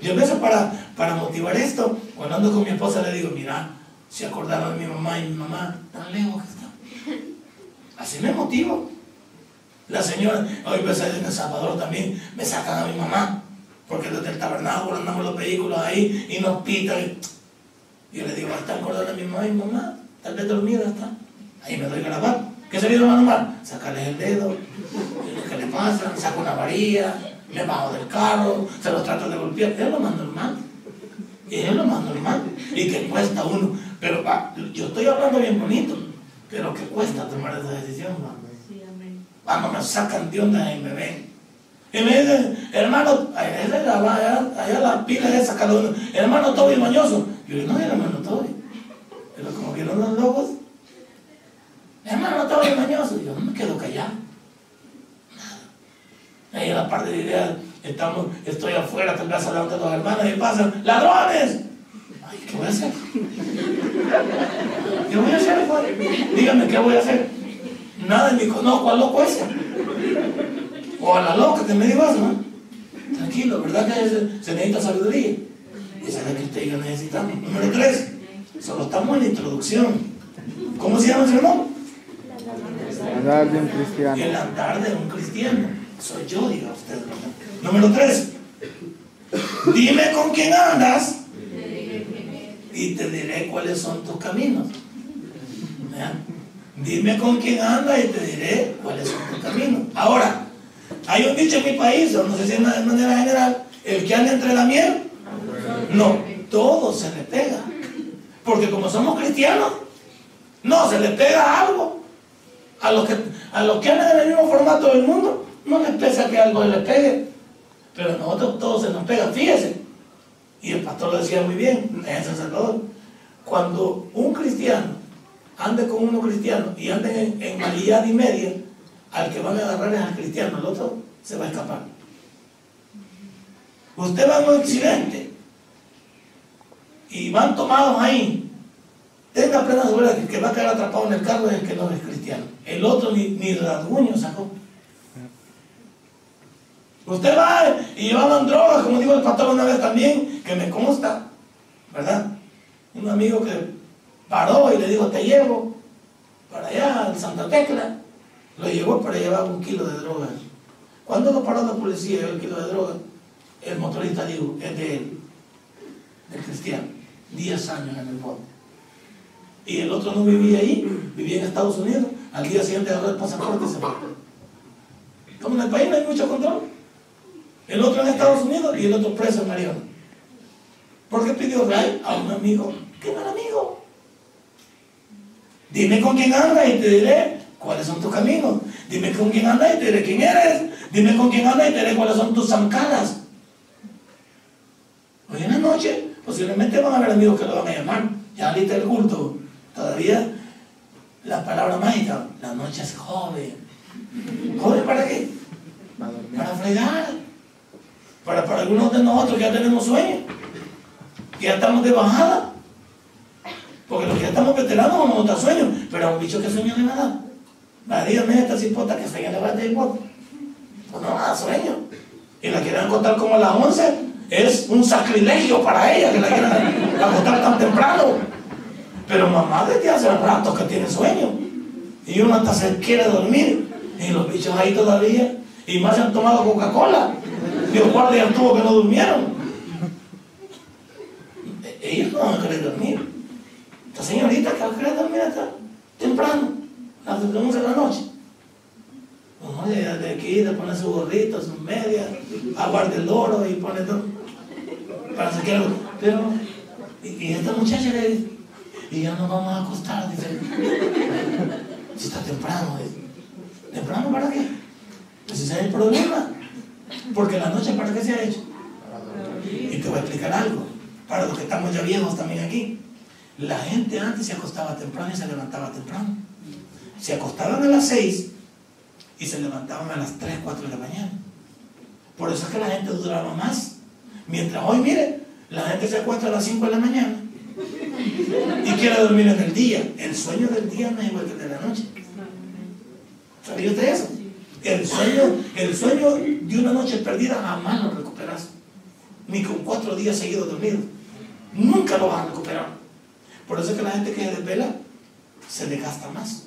Y a veces para, para motivar esto, cuando ando con mi esposa le digo, mira, se acordaron de mi mamá y mi mamá, tan lejos que está. Así me motivo. La señora, hoy pues en El Salvador también me sacan a mi mamá, porque desde el tabernáculo andamos los vehículos ahí y nos pitan. Y yo le digo, está acordando a mi mamá y mamá, tal vez dormida está. Ahí me doy grabar. ¿Qué se vieron a nomás? Sacarles el dedo, ¿qué le pasa? Saco una varilla, me bajo del carro, se los trato de golpear. Es lo más normal. Es lo más normal. Y que cuesta uno. Pero va, yo estoy hablando bien bonito, pero que cuesta tomar esa decisión, ¿no? Cuando me sacan de onda y me ven. Y me dicen, hermano, allá, allá, la pila de esa uno, hermano Toby mañoso. Yo digo, no, hermano Toby. Pero como vieron los lobos, hermano Toby mañoso. Yo no me quedo callado. Nada. Ahí en la parte de ideas, estamos, estoy afuera, tal vez hablando de los hermanos y pasan, ladrones. Ay, ¿qué voy a hacer? ¿Qué voy a hacer, Juan? Dígame, ¿qué voy a hacer? Nada ni conozco al loco ese. O a la loca que me dijo eso, ¿no? Tranquilo, ¿verdad que se, necesita sabiduría? Y la que usted y yo necesitamos. Número tres, solo estamos en la introducción. ¿Cómo se llama el sermón? El andar de un cristiano. El andar de un cristiano. Soy yo, diga usted. Número tres, dime con quién andas y te diré cuáles son tus caminos. ¿Vean? Dime con quién anda y te diré cuáles son tus caminos. Ahora, hay un dicho en mi país, o no sé si de manera general, el que anda entre la miel, no, todo se le pega. Porque como somos cristianos, no, se le pega algo. A los que, a los que andan en el mismo formato del mundo, no les pesa que algo les pegue. Pero a nosotros todo se nos pega, fíjese. Y el pastor lo decía muy bien en San Salvador. Cuando un cristiano ande con uno cristiano y ande en, en malidad y media, al que van a agarrar es al cristiano, el otro se va a escapar. Usted va a un accidente y van tomados ahí. Tenga plena seguridad que el que va a quedar atrapado en el carro es el que no es cristiano. El otro ni, ni rasguño sacó. Usted va y llevaban drogas, como dijo el pastor una vez también, que me consta, ¿verdad? Un amigo que paró y le dijo, te llevo para allá, en Santa Tecla. Lo llevó para llevar un kilo de drogas. Cuando lo paró la policía el kilo de drogas, el motorista dijo, es de él, del cristiano, 10 años en el bote. Y el otro no vivía ahí, vivía en Estados Unidos. Al día siguiente agarró el pasaporte y se fue. Como en el país no hay mucho control. El otro en Estados Unidos y el otro preso en Mariana. ¿Por qué pidió Ray a un amigo? ¿Qué mal amigo? Dime con quién andas y te diré cuáles son tus caminos. Dime con quién andas y te diré quién eres. Dime con quién andas y te diré cuáles son tus zancadas. Hoy en la noche posiblemente van a haber amigos que lo van a llamar. Ya ahorita el culto. Todavía la palabra mágica. La noche es joven. ¿Joven para qué? Para fregar. Para, para algunos de nosotros que ya tenemos sueño, que ya estamos de bajada. Porque los que ya estamos veteranos vamos a botar sueño, pero a un bicho que sueño le va a dar. Va, dígame esta que sueño le va a dar igual. Pues no da sueño. Y la quieren acostar como a las 11, es un sacrilegio para ella que la quieran acostar tan temprano. Pero mamá desde hace rato que tiene sueño. Y uno hasta se quiere dormir. Y los bichos ahí todavía. Y más se han tomado Coca-Cola. Dios guarde ya tuvo que no durmieron. E- Ellos no van a querer dormir. Esta señorita que va a querer dormir hasta temprano, a las 11 de la noche. No, de, aquí, de poner su gorrito, sus medias, aguarde el oro y pone todo. Para sacar. Pero, y, esta muchacha le dice, y ya nos vamos a acostar, dice. Si está temprano, dice. ¿Temprano para qué? Ese es el problema. Porque la noche, ¿para qué se ha hecho? Y te voy a explicar algo. Para los que estamos ya viejos también aquí. La gente antes se acostaba temprano y se levantaba temprano. Se acostaban a las 6 y se levantaban a las 3, 4 de la mañana. Por eso es que la gente duraba más. Mientras hoy, mire, la gente se acuesta a las 5 de la mañana y quiere dormir en el día. El sueño del día no es igual que el de la noche. ¿Sabía usted eso? El sueño, el sueño de una noche perdida jamás lo recuperas. Ni con cuatro días seguidos dormidos. Nunca lo vas a recuperar. Por eso es que la gente que desvela se desgasta más.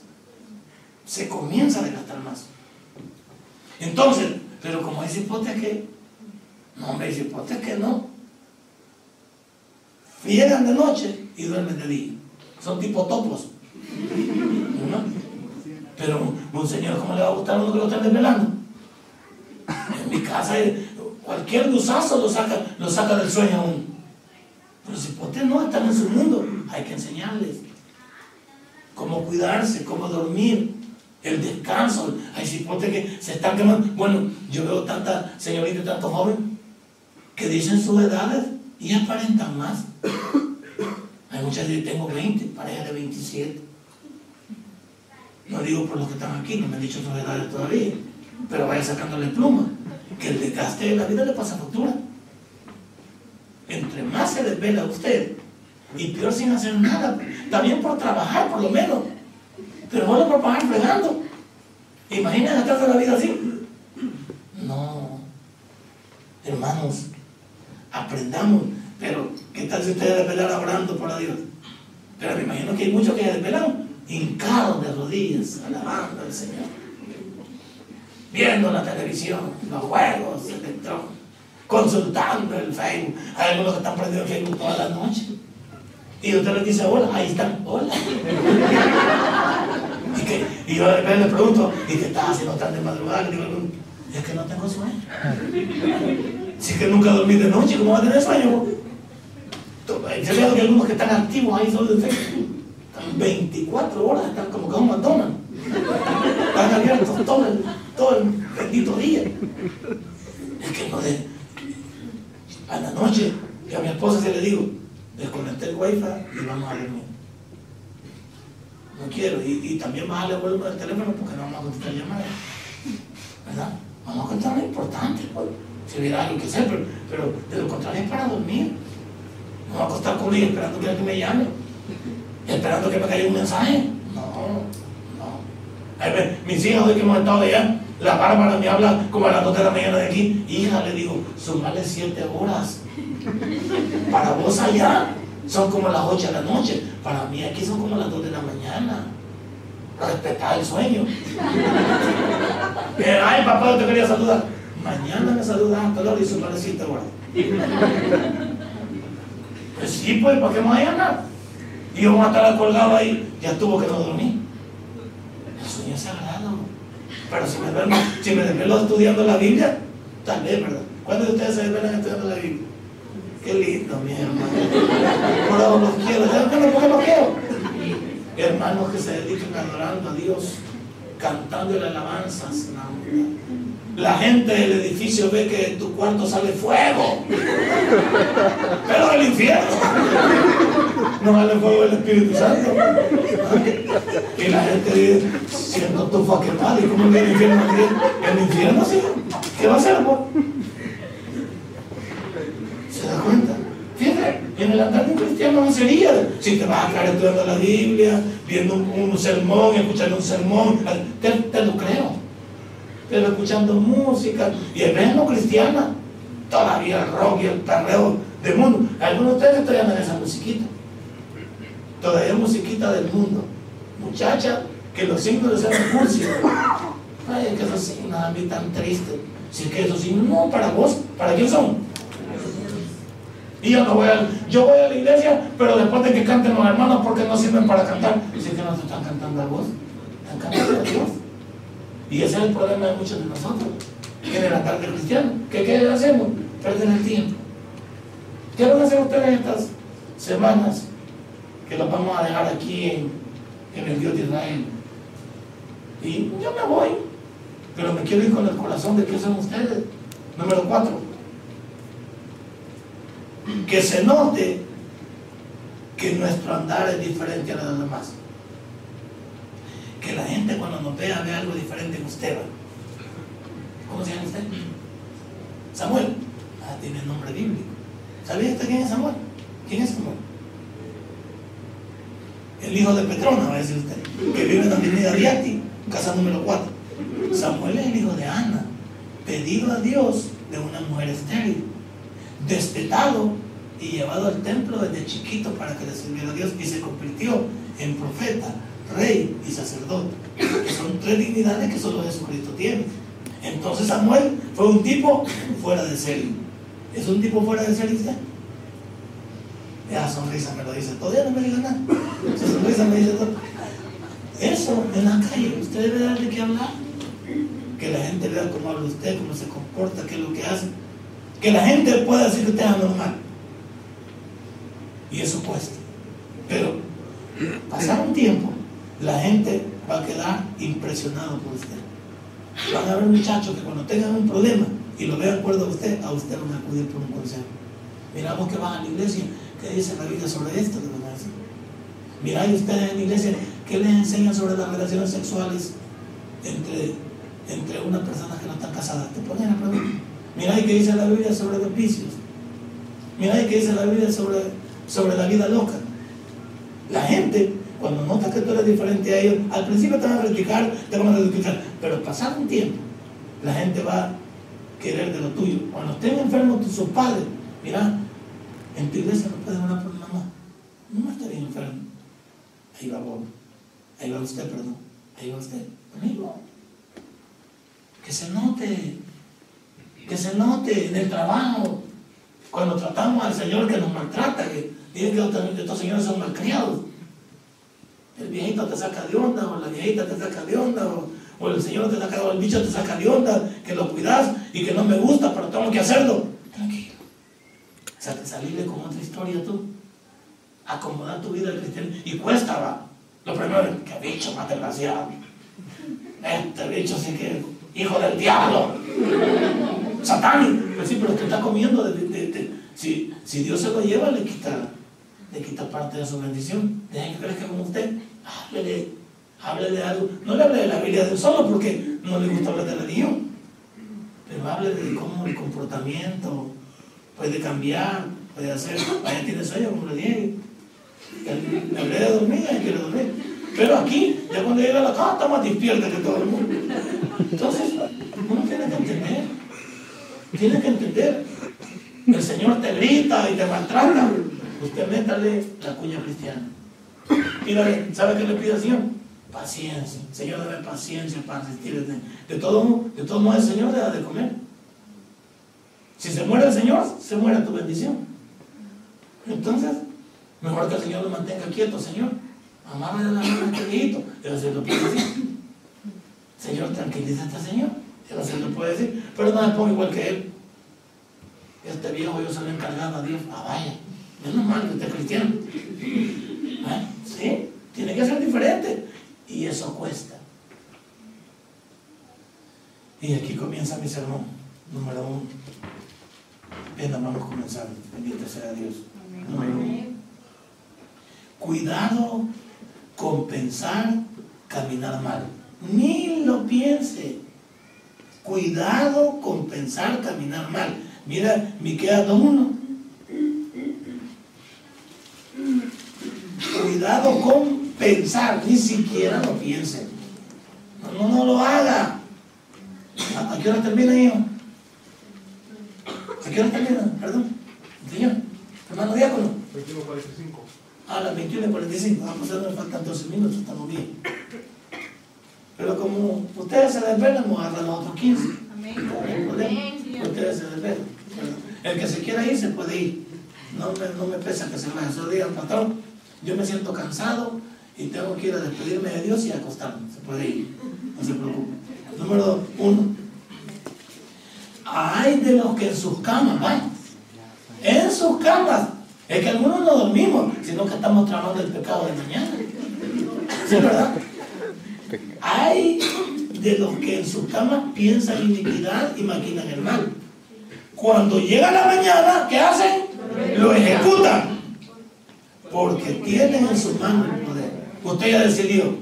Se comienza a desgastar más. Entonces, pero como hay cipotes que, no, hombre, hay cipotes que no. Llegan de noche y duermen de día. Son tipo topos. ¿No? Pero un señor, ¿cómo le va a gustar a uno que lo estén desvelando? En mi casa, cualquier luzazo lo saca, lo saca del sueño a uno. Pero si ustedes no están en su mundo, hay que enseñarles cómo cuidarse, cómo dormir, el descanso. Hay cipotes que se están quemando. Bueno, yo veo tantas señoritas y tantos jóvenes que dicen sus edades y aparentan más. Hay muchas que tengo 20, parejas de 27. No digo por los que están aquí, no me han dicho sus edades todavía, pero vaya sacándole pluma, que el desgaste de la vida le pasa factura. Entre más se desvela usted, y peor sin hacer nada, también por trabajar por lo menos, pero bueno por pagar fregando. Imagina gastarse la vida así. No, hermanos, aprendamos, pero ¿qué tal si ustedes desvelan orando por Dios? Pero me imagino que hay muchos que desvelan hincados de rodillas, alabando al Señor, viendo la televisión, los juegos electrónicos, consultando el Facebook. Hay algunos que están prendidos en Facebook toda la noche. Y usted les dice, hola, ahí están, hola. y, que, y yo de repente le pregunto, ¿y qué estás haciendo tan de madrugada? Le digo, es que no tengo sueño. Si es que nunca dormí de noche, ¿cómo va a tener sueño? Yo veo que algunos que están activos ahí solo en Facebook. Están 24 horas, están como que un McDonald's. Están abiertos todo el, todo el bendito día. Es que no de. A la noche, que a mi esposa se le digo, desconecté el wifi y vamos a dormir. No quiero, y, y también bajarle el volumen del teléfono porque no vamos a contestar llamadas. ¿Verdad? Vamos a contestar lo importante, pues. Si hubiera algo que hacer, pero, pero de lo contrario es para dormir. No voy a acostar con ella esperando que alguien me llame, esperando que me caiga un mensaje. No, no. Ay, ve, mis hijos de que hemos estado allá, la Bárbara me habla como a las 2 de la mañana de aquí. Hija, le digo, son más de 7 horas. Para vos allá son como las 8 de la noche. Para mí aquí son como las 2 de la mañana. Respetar el sueño. Eh, Ay, papá, yo te quería saludar. Mañana me saludas hasta la hora y son más de 7 horas. Pues sí, pues, ¿para qué llamar? Y yo a estar colgado ahí, ya tuvo que no dormir. El sueño es sagrado. Pero si me duermo, desvelo estudiando la Biblia, tal vez, ¿verdad? ¿Cuántos de ustedes se desvelan estudiando la Biblia? Qué lindo, mi hermano. Por los quiero. ¿Saben? ¿Por qué los quiero? Hermanos que se dedican adorando a Dios, cantando las alabanzas. La gente del edificio ve que en tu cuarto sale fuego. Pero del infierno. No sale fuego del Espíritu Santo. Y la gente dice, siendo tu fucking madre, ¿cómo que el infierno? El infierno sí. ¿Qué va a hacer, amor? En el andar de un cristiano no sería. Si te vas a quedar estudiando la Biblia, viendo un, un sermón, escuchando un sermón, te, lo creo. Pero escuchando música, y el menos cristiana, todavía el rock y el perreo del mundo. Algunos de ustedes todavía andan esa musiquita. Todavía musiquita del mundo. Muchacha, que los signos de ser cursi. Ay, que esos signos a mí tan triste. Si es que esos signos, no, para vos, ¿para quién son? Y yo no voy a, yo voy a la iglesia, pero después de que canten los hermanos, porque no sirven para cantar. Si es que no están cantando a vos, están cantando a Dios. Y ese es el problema de muchos de nosotros, en el altar de cristiano. ¿Qué, ¿Qué hacemos? Perder el tiempo. ¿Qué van a hacer ustedes estas semanas que los vamos a dejar aquí en, el Dios de Israel? Y yo me voy, pero me quiero ir con el corazón de que son ustedes. Número cuatro. Que se note que nuestro andar es diferente a los demás. Que la gente cuando nos vea vea algo diferente en usted. ¿Cómo se llama usted? Samuel. Ah, tiene nombre bíblico. ¿Sabía usted quién es Samuel? ¿Quién es Samuel? El hijo de Petrona, va a decir usted, que vive en la avenida Diati, casa número 4. Samuel es el hijo de Ana, pedido a Dios de una mujer estéril, destetado y llevado al templo desde chiquito para que le sirviera a Dios y se convirtió en profeta, rey y sacerdote, que son tres dignidades que solo Jesucristo tiene. Entonces Samuel fue un tipo fuera de serie. ¿Es un tipo fuera de serie usted? Ya sonrisa me lo dice, todavía no me diga nada. Su sonrisa me dice todo. Eso en la calle, usted debe darle que hablar. Que la gente vea cómo habla usted, cómo se comporta, qué es lo que hace. Que la gente pueda decir que usted es anormal. Y eso cuesta. Pero pasar un tiempo, la gente va a quedar impresionado por usted. Van a haber muchachos que cuando tengan un problema y lo vean acuerdo a usted, a usted van a acudir por un consejo. Miramos que van a la iglesia, ¿qué dice la Biblia sobre esto? Le van a decir. Mirá, y ustedes en la iglesia, ¿qué les enseñan sobre las relaciones sexuales entre, entre una persona que no está casada? Te ponen a. Mirá, ¿y qué dice la Biblia sobre los vicios? Mirá, ¿y qué dice la Biblia sobre, sobre la vida loca? La gente, cuando nota que tú eres diferente a ellos, al principio te van a criticar, te van a criticar, pero pasado un tiempo, la gente va a querer de lo tuyo. Cuando estén enfermos tus padres, mira, en tu iglesia no pueden orar por mi mamá. No estaría enfermo. Ahí va vos. Ahí va usted, perdón. Ahí va usted. Amigo. Que se note. Que se note en el trabajo. Cuando tratamos al Señor que nos maltrata, que dice que estos señores son malcriados. El viejito te saca de onda, o la viejita te saca de onda, o, o el Señor te saca, o el bicho te saca de onda, que lo cuidas y que no me gusta, pero tengo que hacerlo. Tranquilo. Salirle con otra historia tú. Acomodar tu vida al cristiano. Y cuesta, va. Lo primero es, que bicho más desgraciado. Este bicho sí que hijo del diablo. Satán. Pues sí, pero que está comiendo. Si, si Dios se lo lleva, le quita, le quita parte de su bendición. Dejen que crezca como usted. Háblele, háblele algo. No le hable de la Biblia de un solo porque no le gusta hablar de la religión. Pero hable de cómo el comportamiento puede cambiar, puede hacer. Vaya, tiene sueño, como le dije. Le hablé de dormir, hay que dormir. Pero aquí, ya cuando llega a la casa, está más despierta que todo el mundo. Entonces, uno tiene que entender. Tiene que entender. El Señor te grita y te maltrata. Usted métale la cuña cristiana. ¿sabe qué le pide al Señor? Paciencia. Señor, dame paciencia para resistir. De, todo, de todo modo, el Señor le de comer. Si se muere el Señor, se muere tu bendición. Entonces, mejor que el Señor lo mantenga quieto, Señor. Amarle de la mano a este viejito. Y el Señor lo puede decir. Señor, tranquiliza a este Señor. El Señor lo puede decir. Pero no me pongo igual que él. Este viejo yo se lo he encargado a Dios. Ah, vaya. Es normal que esté cristiano. ¿Eh? Sí, tiene que ser diferente. Y eso cuesta. Y aquí comienza mi sermón, número uno. Vamos a comenzar. Bendito sea Dios. Número uno. Cuidado con pensar caminar mal. Ni lo piense. Cuidado con pensar caminar mal. Mira, Miqueas 2.1. cuidado con pensar, ni siquiera lo piense. No, no, no lo haga. ¿A, a qué hora termina, hijo? ¿A qué hora termina? Perdón. Señor, hermano diácono. 21.45. A las 21.45. Vamos a ver, faltan 12 minutos, estamos bien. Pero como ustedes se desvelan, vamos a agarrar los otros 15. Amén. Problema. Ustedes se desvelan. El que se quiera ir, se puede ir. No me, no me pesa que se vaya. Solo digan, patrón, yo me siento cansado y tengo que ir a despedirme de Dios y acostarme. Se puede ir. No se preocupe. Número uno. Hay de los que en sus camas van. En sus camas. Es que algunos no dormimos, sino que estamos tramando el pecado de mañana. ¿Sí, verdad? Hay de los que en sus camas piensan iniquidad y maquinan el mal. Cuando llega la mañana, ¿qué hacen? Lo ejecutan. Porque tienen en sus manos el poder. Usted ya decidió,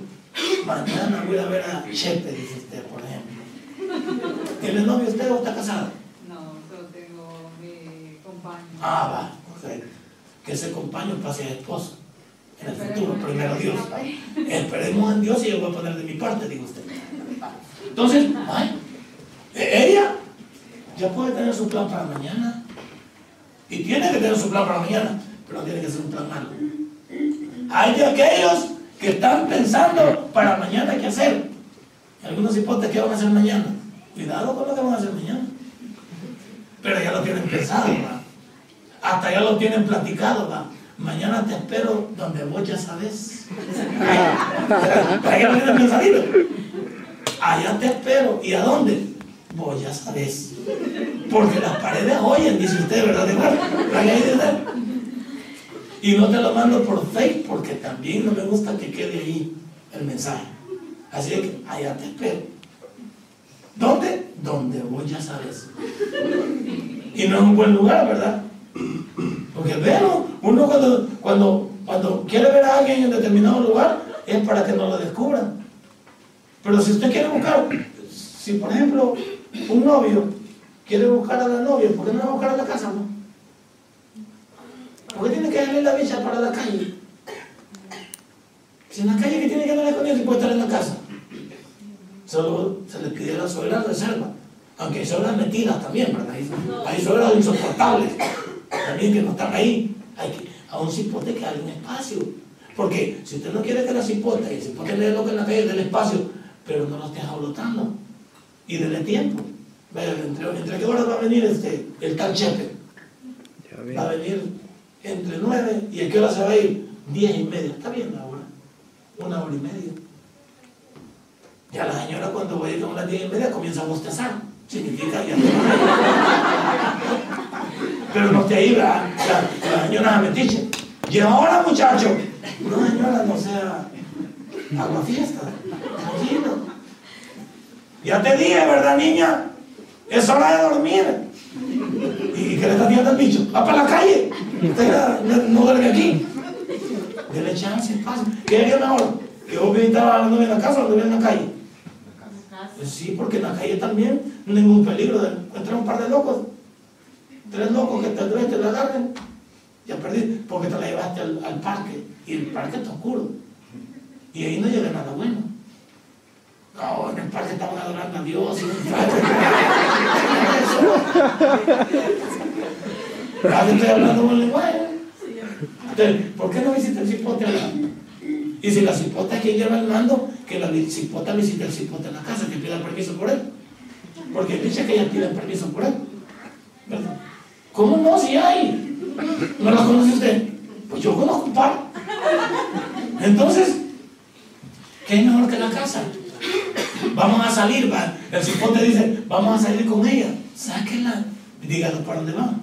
mañana voy a ver a Chepe, dice usted, por ejemplo. ¿Tiene novio usted o está casado? No, solo tengo mi compañero. Ah, va, correcto. Que ese compañero pase a esposo. En el futuro, primero Dios. Esperemos en Dios y yo voy a poner de mi parte, digo usted. Entonces, ay, e- ella ya puede tener su plan para mañana. Y tiene que tener su plan para mañana, pero no tiene que ser un plan malo. Hay de aquellos que están pensando para mañana qué hacer. Algunos hipótesis qué van a hacer mañana. Cuidado con lo que van a hacer mañana. Pero ya lo tienen pensado, ¿va? Hasta ya lo tienen platicado, ¿va? Mañana te espero donde vos ya sabes. Que lo tienen pensadito. Allá te espero. ¿Y a dónde? Vos ya sabes. Porque las paredes oyen, dice usted, ¿verdad? Ahí. Y no te lo mando por fake porque también no me gusta que quede ahí el mensaje. Así que allá te espero. ¿Dónde? Donde vos ya sabes. Y no es un buen lugar, ¿verdad? Porque veo, uno cuando, cuando, cuando quiere ver a alguien en determinado lugar es para que no lo descubran. Pero si usted quiere buscar, si por ejemplo un novio quiere buscar a la novia, ¿por qué no la va a buscar a la casa? No? ¿Por qué tiene que darle la bicha para la calle? Si en la calle que tiene que andar con él, puede estar en la casa. Solo se le pide a la suegra reserva. Aunque hay suegras metidas también, ¿verdad? Hay, hay suegras insoportables también que no están ahí. Hay que, a un cipote que hay un espacio. Porque si usted no quiere que la cipote, y el cipote le dé lo que en la calle del espacio, pero no lo esté jaulotando. Y dele tiempo. Vaya, entre, entre qué horas va a venir este, el tal chepe? Ya Va a venir entre nueve y a qué hora se va a ir? Diez y media. Está bien la hora. Una hora y media. Ya la señora cuando va a ir a las diez y media comienza a bostezar. Significa ya. Pero no esté ahí, la, la, la señora metiche. Y ahora muchacho. No señora, no sea agua fiesta. Tranquilo. Ya te dije, ¿verdad, niña? Es hora de dormir. ¿Y qué le está tirando al bicho? ¡Va para la calle! No, duerme aquí. Dele chance, pase. ¿Qué haría mejor? ¿Que vos visitar a la novia en la casa o la novia en la calle? Pues sí, porque en la calle también no hay ningún peligro de encontrar un par de locos. Tres locos que tal vez te la agarren. Ya perdí, porque te la llevaste al, al parque. Y el parque está oscuro. Y ahí no llega nada bueno. No, en el parque estaban adorando a Dios y un Ahora estoy hablando buen lenguaje. Entonces, ¿por qué no visita el cipote allá? Y si la cipota quien lleva el mando, que la cipota visite el cipote en la casa, que pida permiso por él. Porque dice que ellas piden permiso por él. ¿Cómo no? Si hay. ¿No la conoce usted? Pues yo conozco un par. Entonces, ¿qué es mejor que la casa? Vamos a salir, va. El cipote dice, vamos a salir con ella. Sáquenla. Dígalo para dónde van.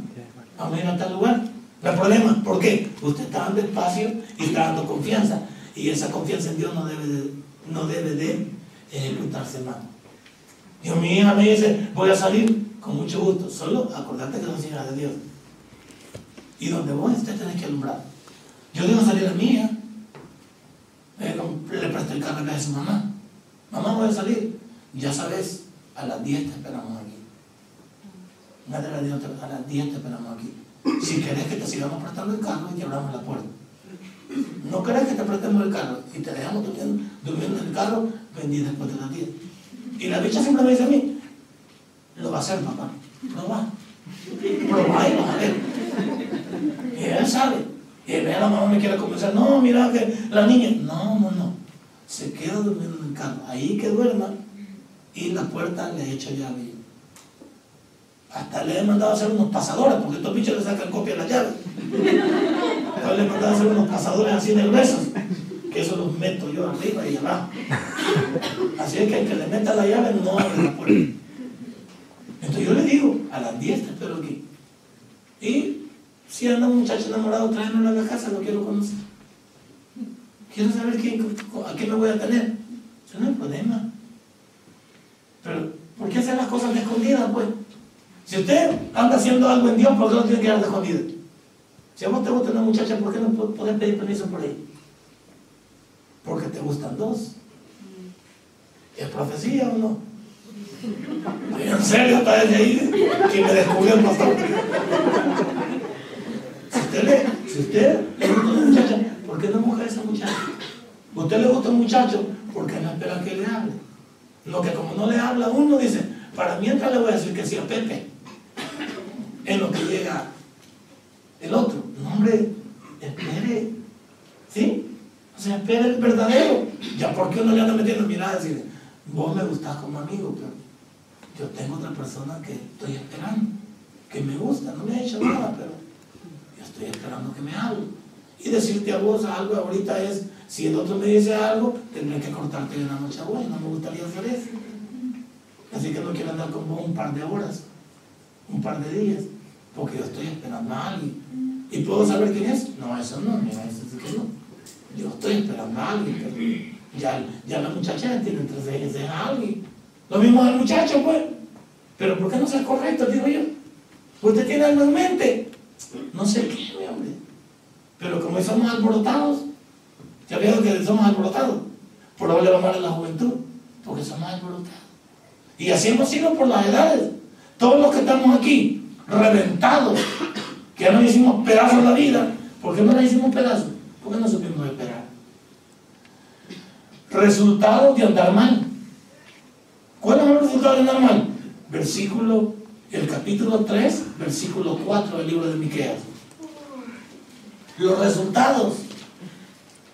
Vamos a ir a tal lugar. No hay problema. ¿Por qué? Usted está dando espacio y está dando confianza. Y esa confianza en Dios no debe de, no debe de ejecutarse mal. Yo, mi hija me dice, voy a salir con mucho gusto. Solo acordate que soy hija de Dios. Y donde voy, usted tiene que alumbrar. Yo dejo salir a mi hija. Eh, le presté el carro a su mamá. Mamá, voy a salir. Ya sabes, a las 10 te esperamos aquí. Dios, a las 10 te esperamos aquí. Si querés que te sigamos prestando el carro y te abramos la puerta. No querés que te prestemos el carro y te dejamos durmiendo, en el carro, vendí después de las 10. Y la bicha siempre me dice a mí, lo va a hacer papá, lo va. Va y vas a ver. Y él sabe. Y ve a la mamá me quiere convencer, no, mira que la niña, no, no, no. Se queda durmiendo en el carro, ahí que duerma y la puerta le echa llave. Hasta le he mandado a hacer unos pasadores, porque estos bichos le sacan copia a la llave. Entonces le he mandado a hacer unos pasadores así de gruesos, que eso los meto yo arriba y abajo. Así es que el que le meta la llave no abre la puerta. Entonces yo le digo, a las 10 te espero aquí. Y si anda un muchacho enamorado, tráemelo a la casa, lo quiero conocer. Quiero saber quién, a qué me voy a tener. Eso no hay problema. Pero, ¿por qué hacer las cosas de escondidas, pues? Si usted anda haciendo algo en Dios, ¿por qué no tiene que dar de escondida? Si a vos te gusta una muchacha, ¿por qué no podés pedir permiso por ahí? Porque te gustan dos. ¿Es profecía o no? En serio, está desde ahí que me descubrió el pastor. Si usted le, si usted le gusta una muchacha, ¿por qué no busca a esa muchacha? usted le gusta un muchacho, ¿por qué no espera que le hable? Lo que como no le habla uno, dice, para mientras le voy a decir que sí a Pepe. En lo que llega el otro. Hombre, espere. ¿Sí? O sea, espere el verdadero. Ya porque uno le anda metiendo miradas y dice, vos me gustás como amigo, pero yo tengo otra persona que estoy esperando, que me gusta, no me ha hecho nada, pero yo estoy esperando que me hable. Y decirte a vos algo ahorita es, si el otro me dice algo, tendré que cortarte de la noche a vos, no me gustaría hacer eso. Así que no quiero andar con vos un par de horas, un par de días, porque yo estoy esperando a alguien. ¿Y puedo saber quién es? No, eso no, mira, eso sí que no. Yo estoy esperando a alguien, ya, ya la muchacha tiene entre a alguien. Lo mismo del muchacho, pues. Pero ¿por qué no ser correcto, digo yo? Usted tiene algo en mente. No sé qué, mi hombre. Pero como somos alborotados, ya veo que somos alborotados. Por ahora le va mal a la juventud, porque somos alborotados. Y así hemos sido por las edades. Todos los que estamos aquí, reventados, que ya nos hicimos pedazos la vida, ¿por qué no la hicimos pedazos? Porque no supimos esperar. Resultado de andar mal. ¿Cuál es el resultado de andar mal? Versículo, el capítulo 3, versículo 4 del libro de Miqueas. Los resultados.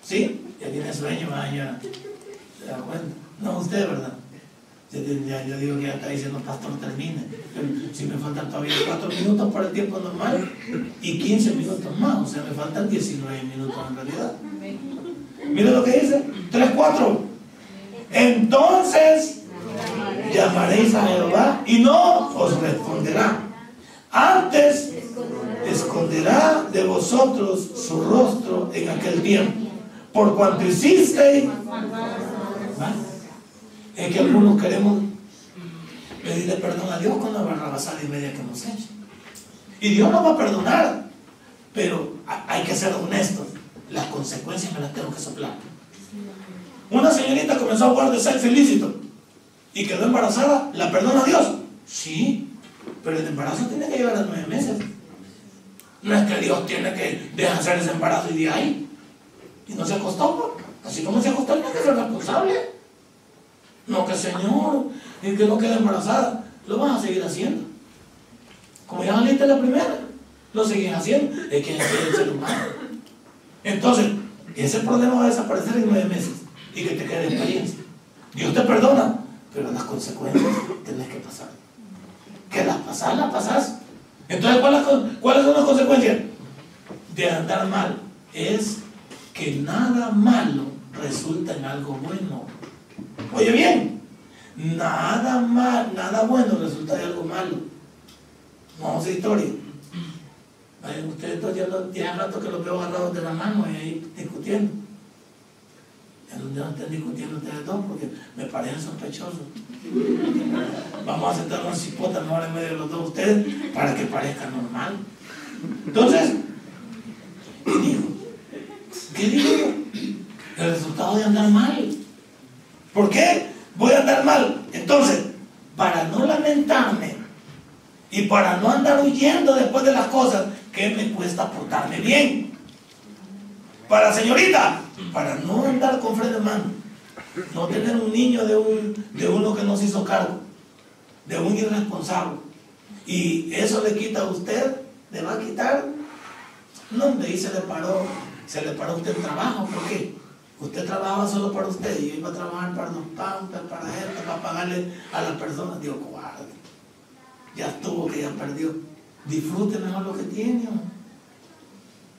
¿Sí? Ya tiene sueño, ya se da cuenta. No, usted, ¿verdad? Ya, yo digo que ya está diciendo, pastor, termine. Si me faltan todavía 4 minutos para el tiempo normal y 15 minutos más, o sea, me faltan 19 minutos en realidad. Mire lo que dice, 3, 4. Entonces llamaréis a Jehová y no os responderá. Antes esconderá de vosotros su rostro en aquel tiempo. Por cuanto hicisteis es que algunos queremos pedirle perdón a Dios con la barrabasada y media que hemos hecho. Y Dios nos va a perdonar, pero hay que ser honestos. Las consecuencias me las tengo que soplar. Una señorita comenzó a jugar de sexo ilícito y quedó embarazada. ¿La perdona Dios? Sí, pero el embarazo tiene que llevar a nueve meses. No es que Dios tiene que dejar hacer ese embarazo y de ahí. Y no se acostó. Así como se acostó, tiene que ser responsable. No, que Señor, y que no quede embarazada. Lo vas a seguir haciendo. Como ya saliste la primera, lo seguís haciendo. Es que es el ser humano. Entonces, ese problema va a desaparecer en nueve meses y que te quede experiencia. Dios te perdona, pero las consecuencias tenés que pasar. Que las pasás, las pasás. Entonces, ¿cuáles son las consecuencias? De andar mal. Es que nada malo resulta en algo bueno. Oye bien, nada mal, nada bueno resulta de algo malo. Vamos a historia. ustedes dos ya, ya rato que los veo agarrados de la mano y ahí discutiendo. Ya no estén discutiendo ustedes dos porque me parecen sospechosos. Vamos a sentar una cipota mejor en medio de los dos ustedes para que parezca normal. Entonces, ¿qué digo? ¿Qué digo? El resultado de andar mal. ¿Por qué voy a andar mal? Entonces, para no lamentarme y para no andar huyendo después de las cosas, ¿qué me cuesta portarme bien? Para señorita, para no andar con freno de mano. No tener un niño de, un, de uno que no se hizo cargo. De un irresponsable. Y eso le quita a usted, le va a quitar. No, hombre, ahí se le paró, se le paró a usted el trabajo. ¿Por qué? Usted trabajaba solo para usted yo iba a trabajar para los pampers, para gente, para pagarle a las personas. Digo, cobarde. Ya estuvo, que ya perdió. Disfrute mejor lo que tiene.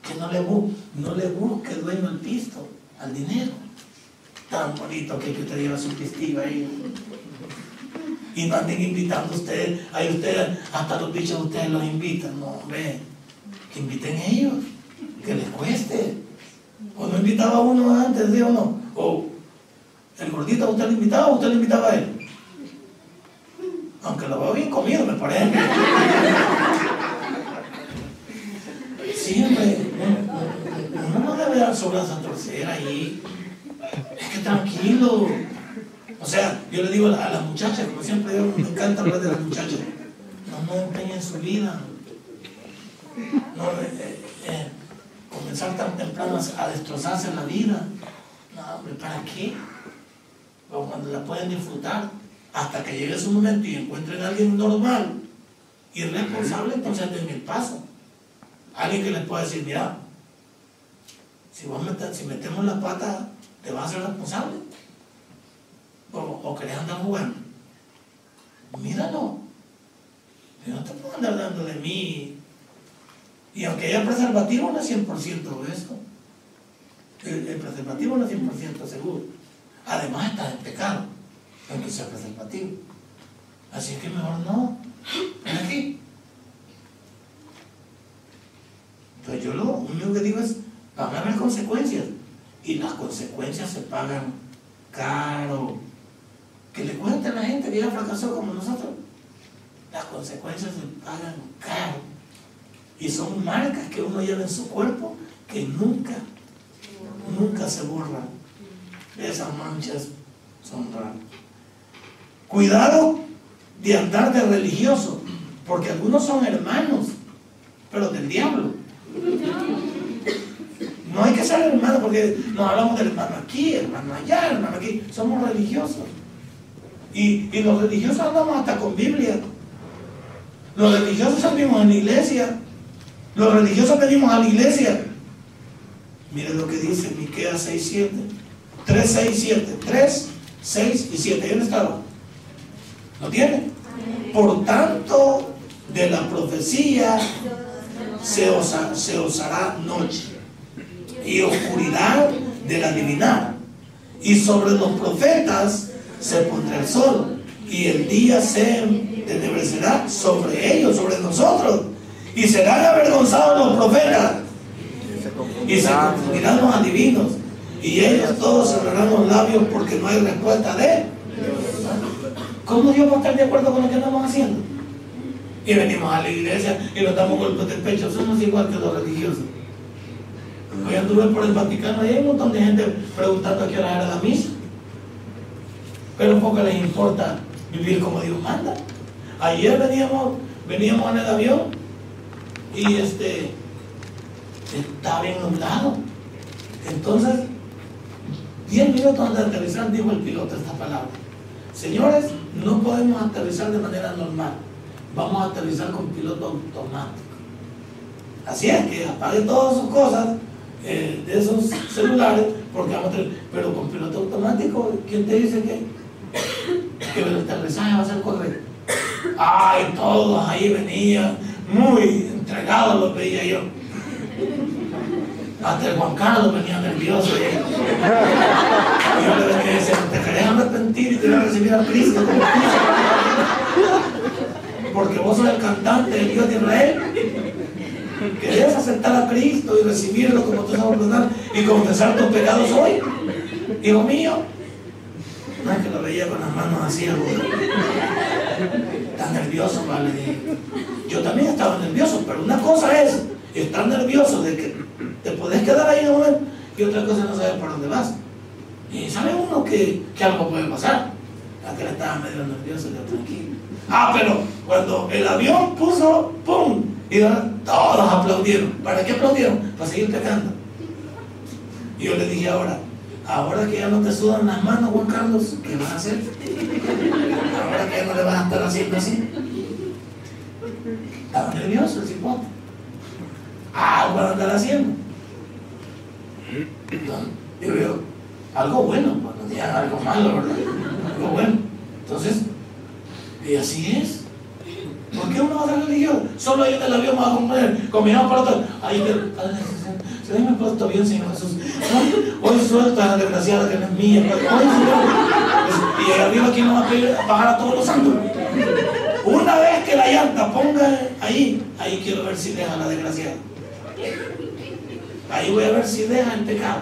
Que no le, busque dueño al pisto, al dinero. Tan bonito que, que usted lleva su pistillo ahí. Y no anden invitando a ustedes, ahí ustedes, hasta los bichos ustedes los invitan. No, hombre, que inviten ellos, que les cueste. O no invitaba a uno antes, ¿sí o no? O el gordito usted lo invitaba o usted lo invitaba a él. Aunque lo veo bien comido, me parece. Siempre, uno, no debe dar su brazo a torcer ahí. Es que tranquilo. O sea, yo le digo a la- a las muchachas, como siempre digo, me encanta hablar de las muchachas, no no empeñen su vida. No, eh, eh, comenzar tan temprano a, destrozarse la vida. No, hombre, ¿para qué? Cuando la pueden disfrutar, hasta que llegue su momento y encuentren a alguien normal y responsable, entonces den el paso. Alguien que les pueda decir, mira, si, vos si metemos la pata, te vas a ser responsable. O, o querés andar jugando. Míralo. Yo no te puedo andar dando de mí. Y aunque haya preservativo, no es 100% eso. El, preservativo no es 100% seguro. Además, está en pecado, aunque sea preservativo. Así que mejor no. Ven aquí. Entonces yo lo único que digo es, van a consecuencias. Y las consecuencias se pagan caro. Que le cuenten a la gente que ya fracasó como nosotros. Las consecuencias se pagan caro. Y son marcas que uno lleva en su cuerpo que nunca, nunca se borran. Esas manchas son raras. Cuidado de andar de religioso, porque algunos son hermanos, pero del diablo. No hay que ser hermano porque nos hablamos del hermano aquí, hermano allá, hermano aquí. Somos religiosos. Y, y los religiosos andamos hasta con Biblia. Los religiosos servimos en la iglesia. Los religiosos venimos a la iglesia. Miren lo que dice Miqueas 6, 7. 3, 6, 7. 3, 6 y 7. ¿Dónde estaba? ¿Lo tiene? Por tanto, de la profecía se, osa- se osará noche y oscuridad del adivinar. Y sobre los profetas se pondrá el sol y el día se tenebrecerá sobre ellos, sobre nosotros. Y serán avergonzados los profetas y se confundirán los adivinos. Y ellos todos cerrarán los labios porque no hay respuesta de ¿Cómo Dios va a estar de acuerdo con lo que estamos haciendo? Y venimos a la iglesia y nos damos golpes del pecho. Somos igual que los religiosos. Hoy anduve por el Vaticano hay un montón de gente preguntando a qué hora era la misa. Pero poco les importa vivir como Dios manda. Ayer veníamos, veníamos en el avión y este estaba bien nublado. Entonces, 10 minutos de aterrizar dijo el piloto esta palabra. Señores, no podemos aterrizar de manera normal. Vamos a aterrizar con piloto automático. Así es que apague todas sus cosas eh, de esos celulares, porque vamos a aterrizar. Pero con piloto automático, ¿quién te dice que, que el aterrizaje va a ser correcto? Ay, todos ahí venían, muy entregados los veía yo. Hasta el Juan Carlos venía nervioso. ¿eh? Y yo le venía decía, ¿te querés arrepentir y te voy a recibir a Cristo como Cristo? Porque vos sos el cantante del Dios de Israel. ¿Querés aceptar a Cristo y recibirlo como tu Salvador y confesar tus pecados hoy? Hijo mío. No es que lo veía con las manos así, abuelo. Nervioso, vale. Yo también estaba nervioso, pero una cosa es estar nervioso de que te podés quedar ahí en momento y otra cosa no saber por dónde vas. Y sabe uno que, que algo puede pasar. Aquel estaba medio nervioso, yo tranquilo. Ah, pero cuando el avión puso, ¡pum! Y todos aplaudieron. ¿Para qué aplaudieron? Para seguir pecando. Y yo le dije ahora, ahora que ya no te sudan las manos, Juan Carlos, ¿qué vas a hacer? Ahora que ya no le vas a estar haciendo así. Estaba nervioso el cipote. Algo van a andar haciendo. Entonces, digo yo, algo bueno, no digan algo malo, ¿verdad? Algo bueno. Entonces, y así es. ¿Por qué uno va a ser religioso? Solo ahí el avión va a comer, combinado para otro. Ahí que, se me puesto bien, Señor Jesús. Hoy suelta a la desgraciada que no es mía. Hoy, Señor. Y arriba, ¿quién nos va a pedir bajar a todos los santos? Una vez que la llanta ponga ahí, ahí quiero ver si deja la desgraciada. Ahí voy a ver si deja el pecado.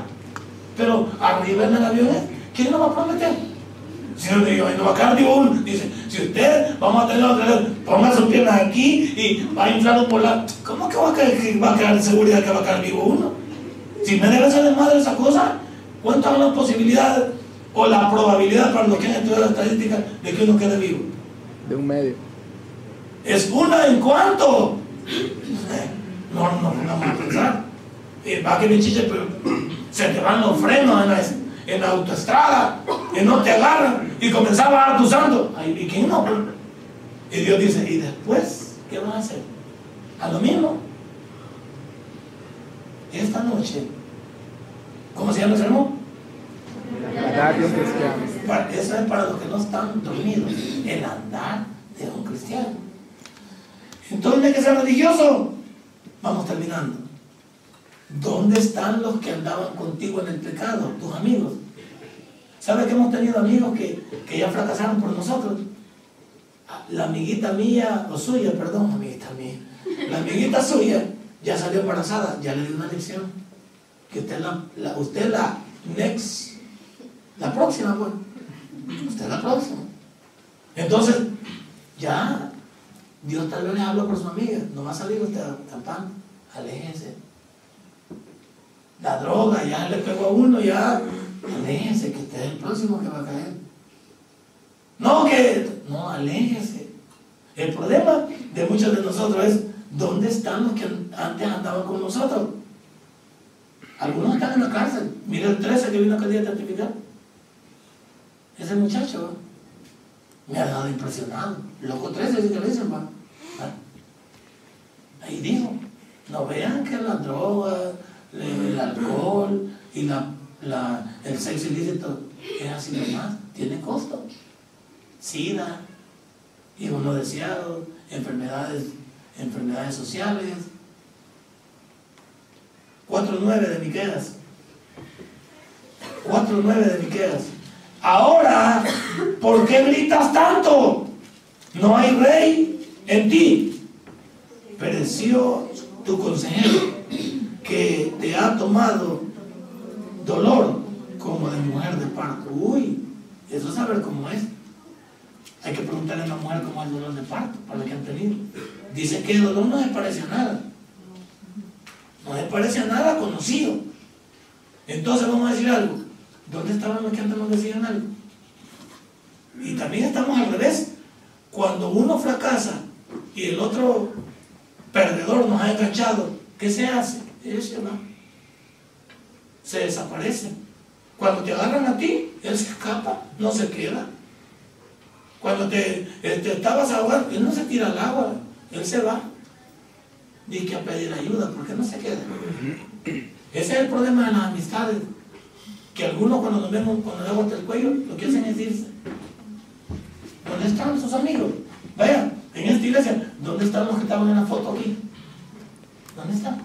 Pero arriba en el avión, ¿quién nos va a prometer? Si no digo, no va a quedar digo uno. Dice, si usted vamos a tener otra ponga sus piernas aquí y va a inflar por la. ¿Cómo que va a quedar, va a quedar seguridad que va a quedar vivo uno? Si me debe ser de madre esa cosa, ¿cuántas son las posibilidades o la probabilidad para los que han estudiado la estadística de que uno quede vivo? De un medio. Es una en cuanto. No, no pongamos a pensar. Va que me chiche, pero se te van los frenos en la, en la autoestrada y no te agarran y comenzaba a tu santo. Ay, ¿Y quién no? Y Dios dice, ¿y después qué vas a hacer? A lo mismo. Esta noche, ¿cómo se llama el sermón? Eso es para los que no están dormidos. El andar de un cristiano. Entonces hay que ser religioso. Vamos terminando. ¿Dónde están los que andaban contigo en el pecado? Tus amigos. ¿Sabes que hemos tenido amigos que, que ya fracasaron por nosotros? La amiguita mía, o suya, perdón, amiguita mía. La amiguita suya ya salió embarazada, ya le di una lección. Que usted la, la- usted la next, la próxima, pues. Usted la próxima. Entonces, ya, Dios tal vez les habló por su amiga. No va a salir usted tampando. Aléjense. La droga ya le pegó a uno, ya. Aléjense, que usted es el próximo que va a caer. No, que. No, aléjense. El problema de muchos de nosotros es: ¿dónde están los que antes andaban con nosotros? Algunos están en la cárcel. Mira el 13 que vino aquel día a testificar. Ese muchacho me ha dado impresionado. Loco 13, así que le dicen, va. ¿Va? Ahí dijo, no vean que la droga, el alcohol y la, el sexo ilícito es así nomás, tiene costo. Sida, hijos no deseados, enfermedades, enfermedades sociales. 4.9 de Miqueas. 4.9 de Miqueas. Ahora, ¿por qué gritas tanto? No hay rey en ti. Pereció tu consejero, que te ha tomado dolor como de mujer de parto. Uy, eso es saber cómo es. Hay que preguntarle a la mujer cómo es el dolor de parto, para que han tenido. Dice que el dolor no se parece a nada. No se parece a nada conocido. Entonces vamos a decir algo. ¿Dónde estaban los que antes nos decían algo? Y también estamos al revés. Cuando uno fracasa y el otro perdedor nos ha enganchado, ¿qué se hace? Él se. Se desaparece. Cuando te agarran a ti, él se escapa, no se queda. Cuando te, te estabas ahogando, él no se tira al agua, él se va. Ni que a pedir ayuda, porque no se queda. Ese es el problema de las amistades. Que algunos cuando nos vemos, cuando le aguanta el cuello, lo que hacen es irse. ¿Dónde están sus amigos? Vaya, en esta iglesia, ¿dónde están los que estaban en la foto aquí? ¿Dónde están?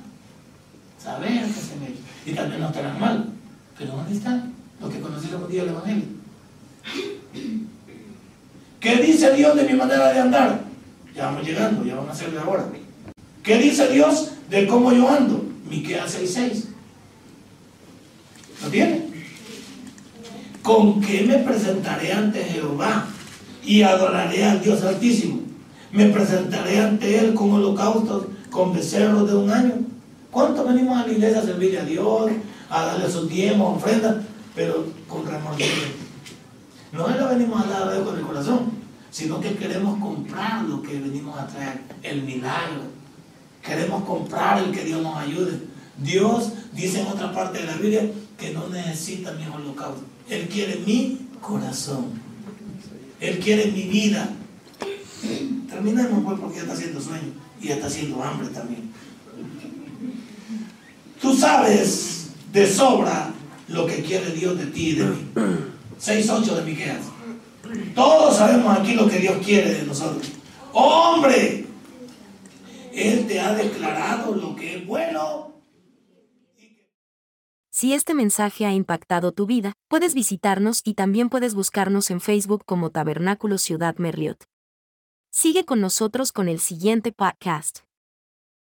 Saben que se me... Y también no estarán mal. Pero ¿dónde están los que conocieron un día el Evangelio? ¿Qué dice Dios de mi manera de andar? Ya vamos llegando, ya vamos a hacerle ahora. ¿Qué dice Dios de cómo yo ando? Miqueas 6.6. ¿Lo tiene? ¿Con qué me presentaré ante Jehová y adoraré al Dios Altísimo? Me presentaré ante Él con holocaustos, con becerros de un año. ¿Cuánto venimos a la iglesia a servirle a Dios, a darle sus diezmos, ofrendas, pero con remordimiento? No es lo venimos a dar a Dios con el corazón, sino que queremos comprar lo que venimos a traer, el milagro. Queremos comprar el que Dios nos ayude. Dios dice en otra parte de la Biblia que no necesita mi holocausto. Él quiere mi corazón. Él quiere mi vida. Terminemos pues porque ya está haciendo sueño y ya está haciendo hambre también. Tú sabes de sobra lo que quiere Dios de ti y de mí. 6.8 de Miqueas. Todos sabemos aquí lo que Dios quiere de nosotros. Hombre, Él te ha declarado lo que es bueno. Si este mensaje ha impactado tu vida, puedes visitarnos y también puedes buscarnos en Facebook como Tabernáculo Ciudad Merliot. Sigue con nosotros con el siguiente podcast.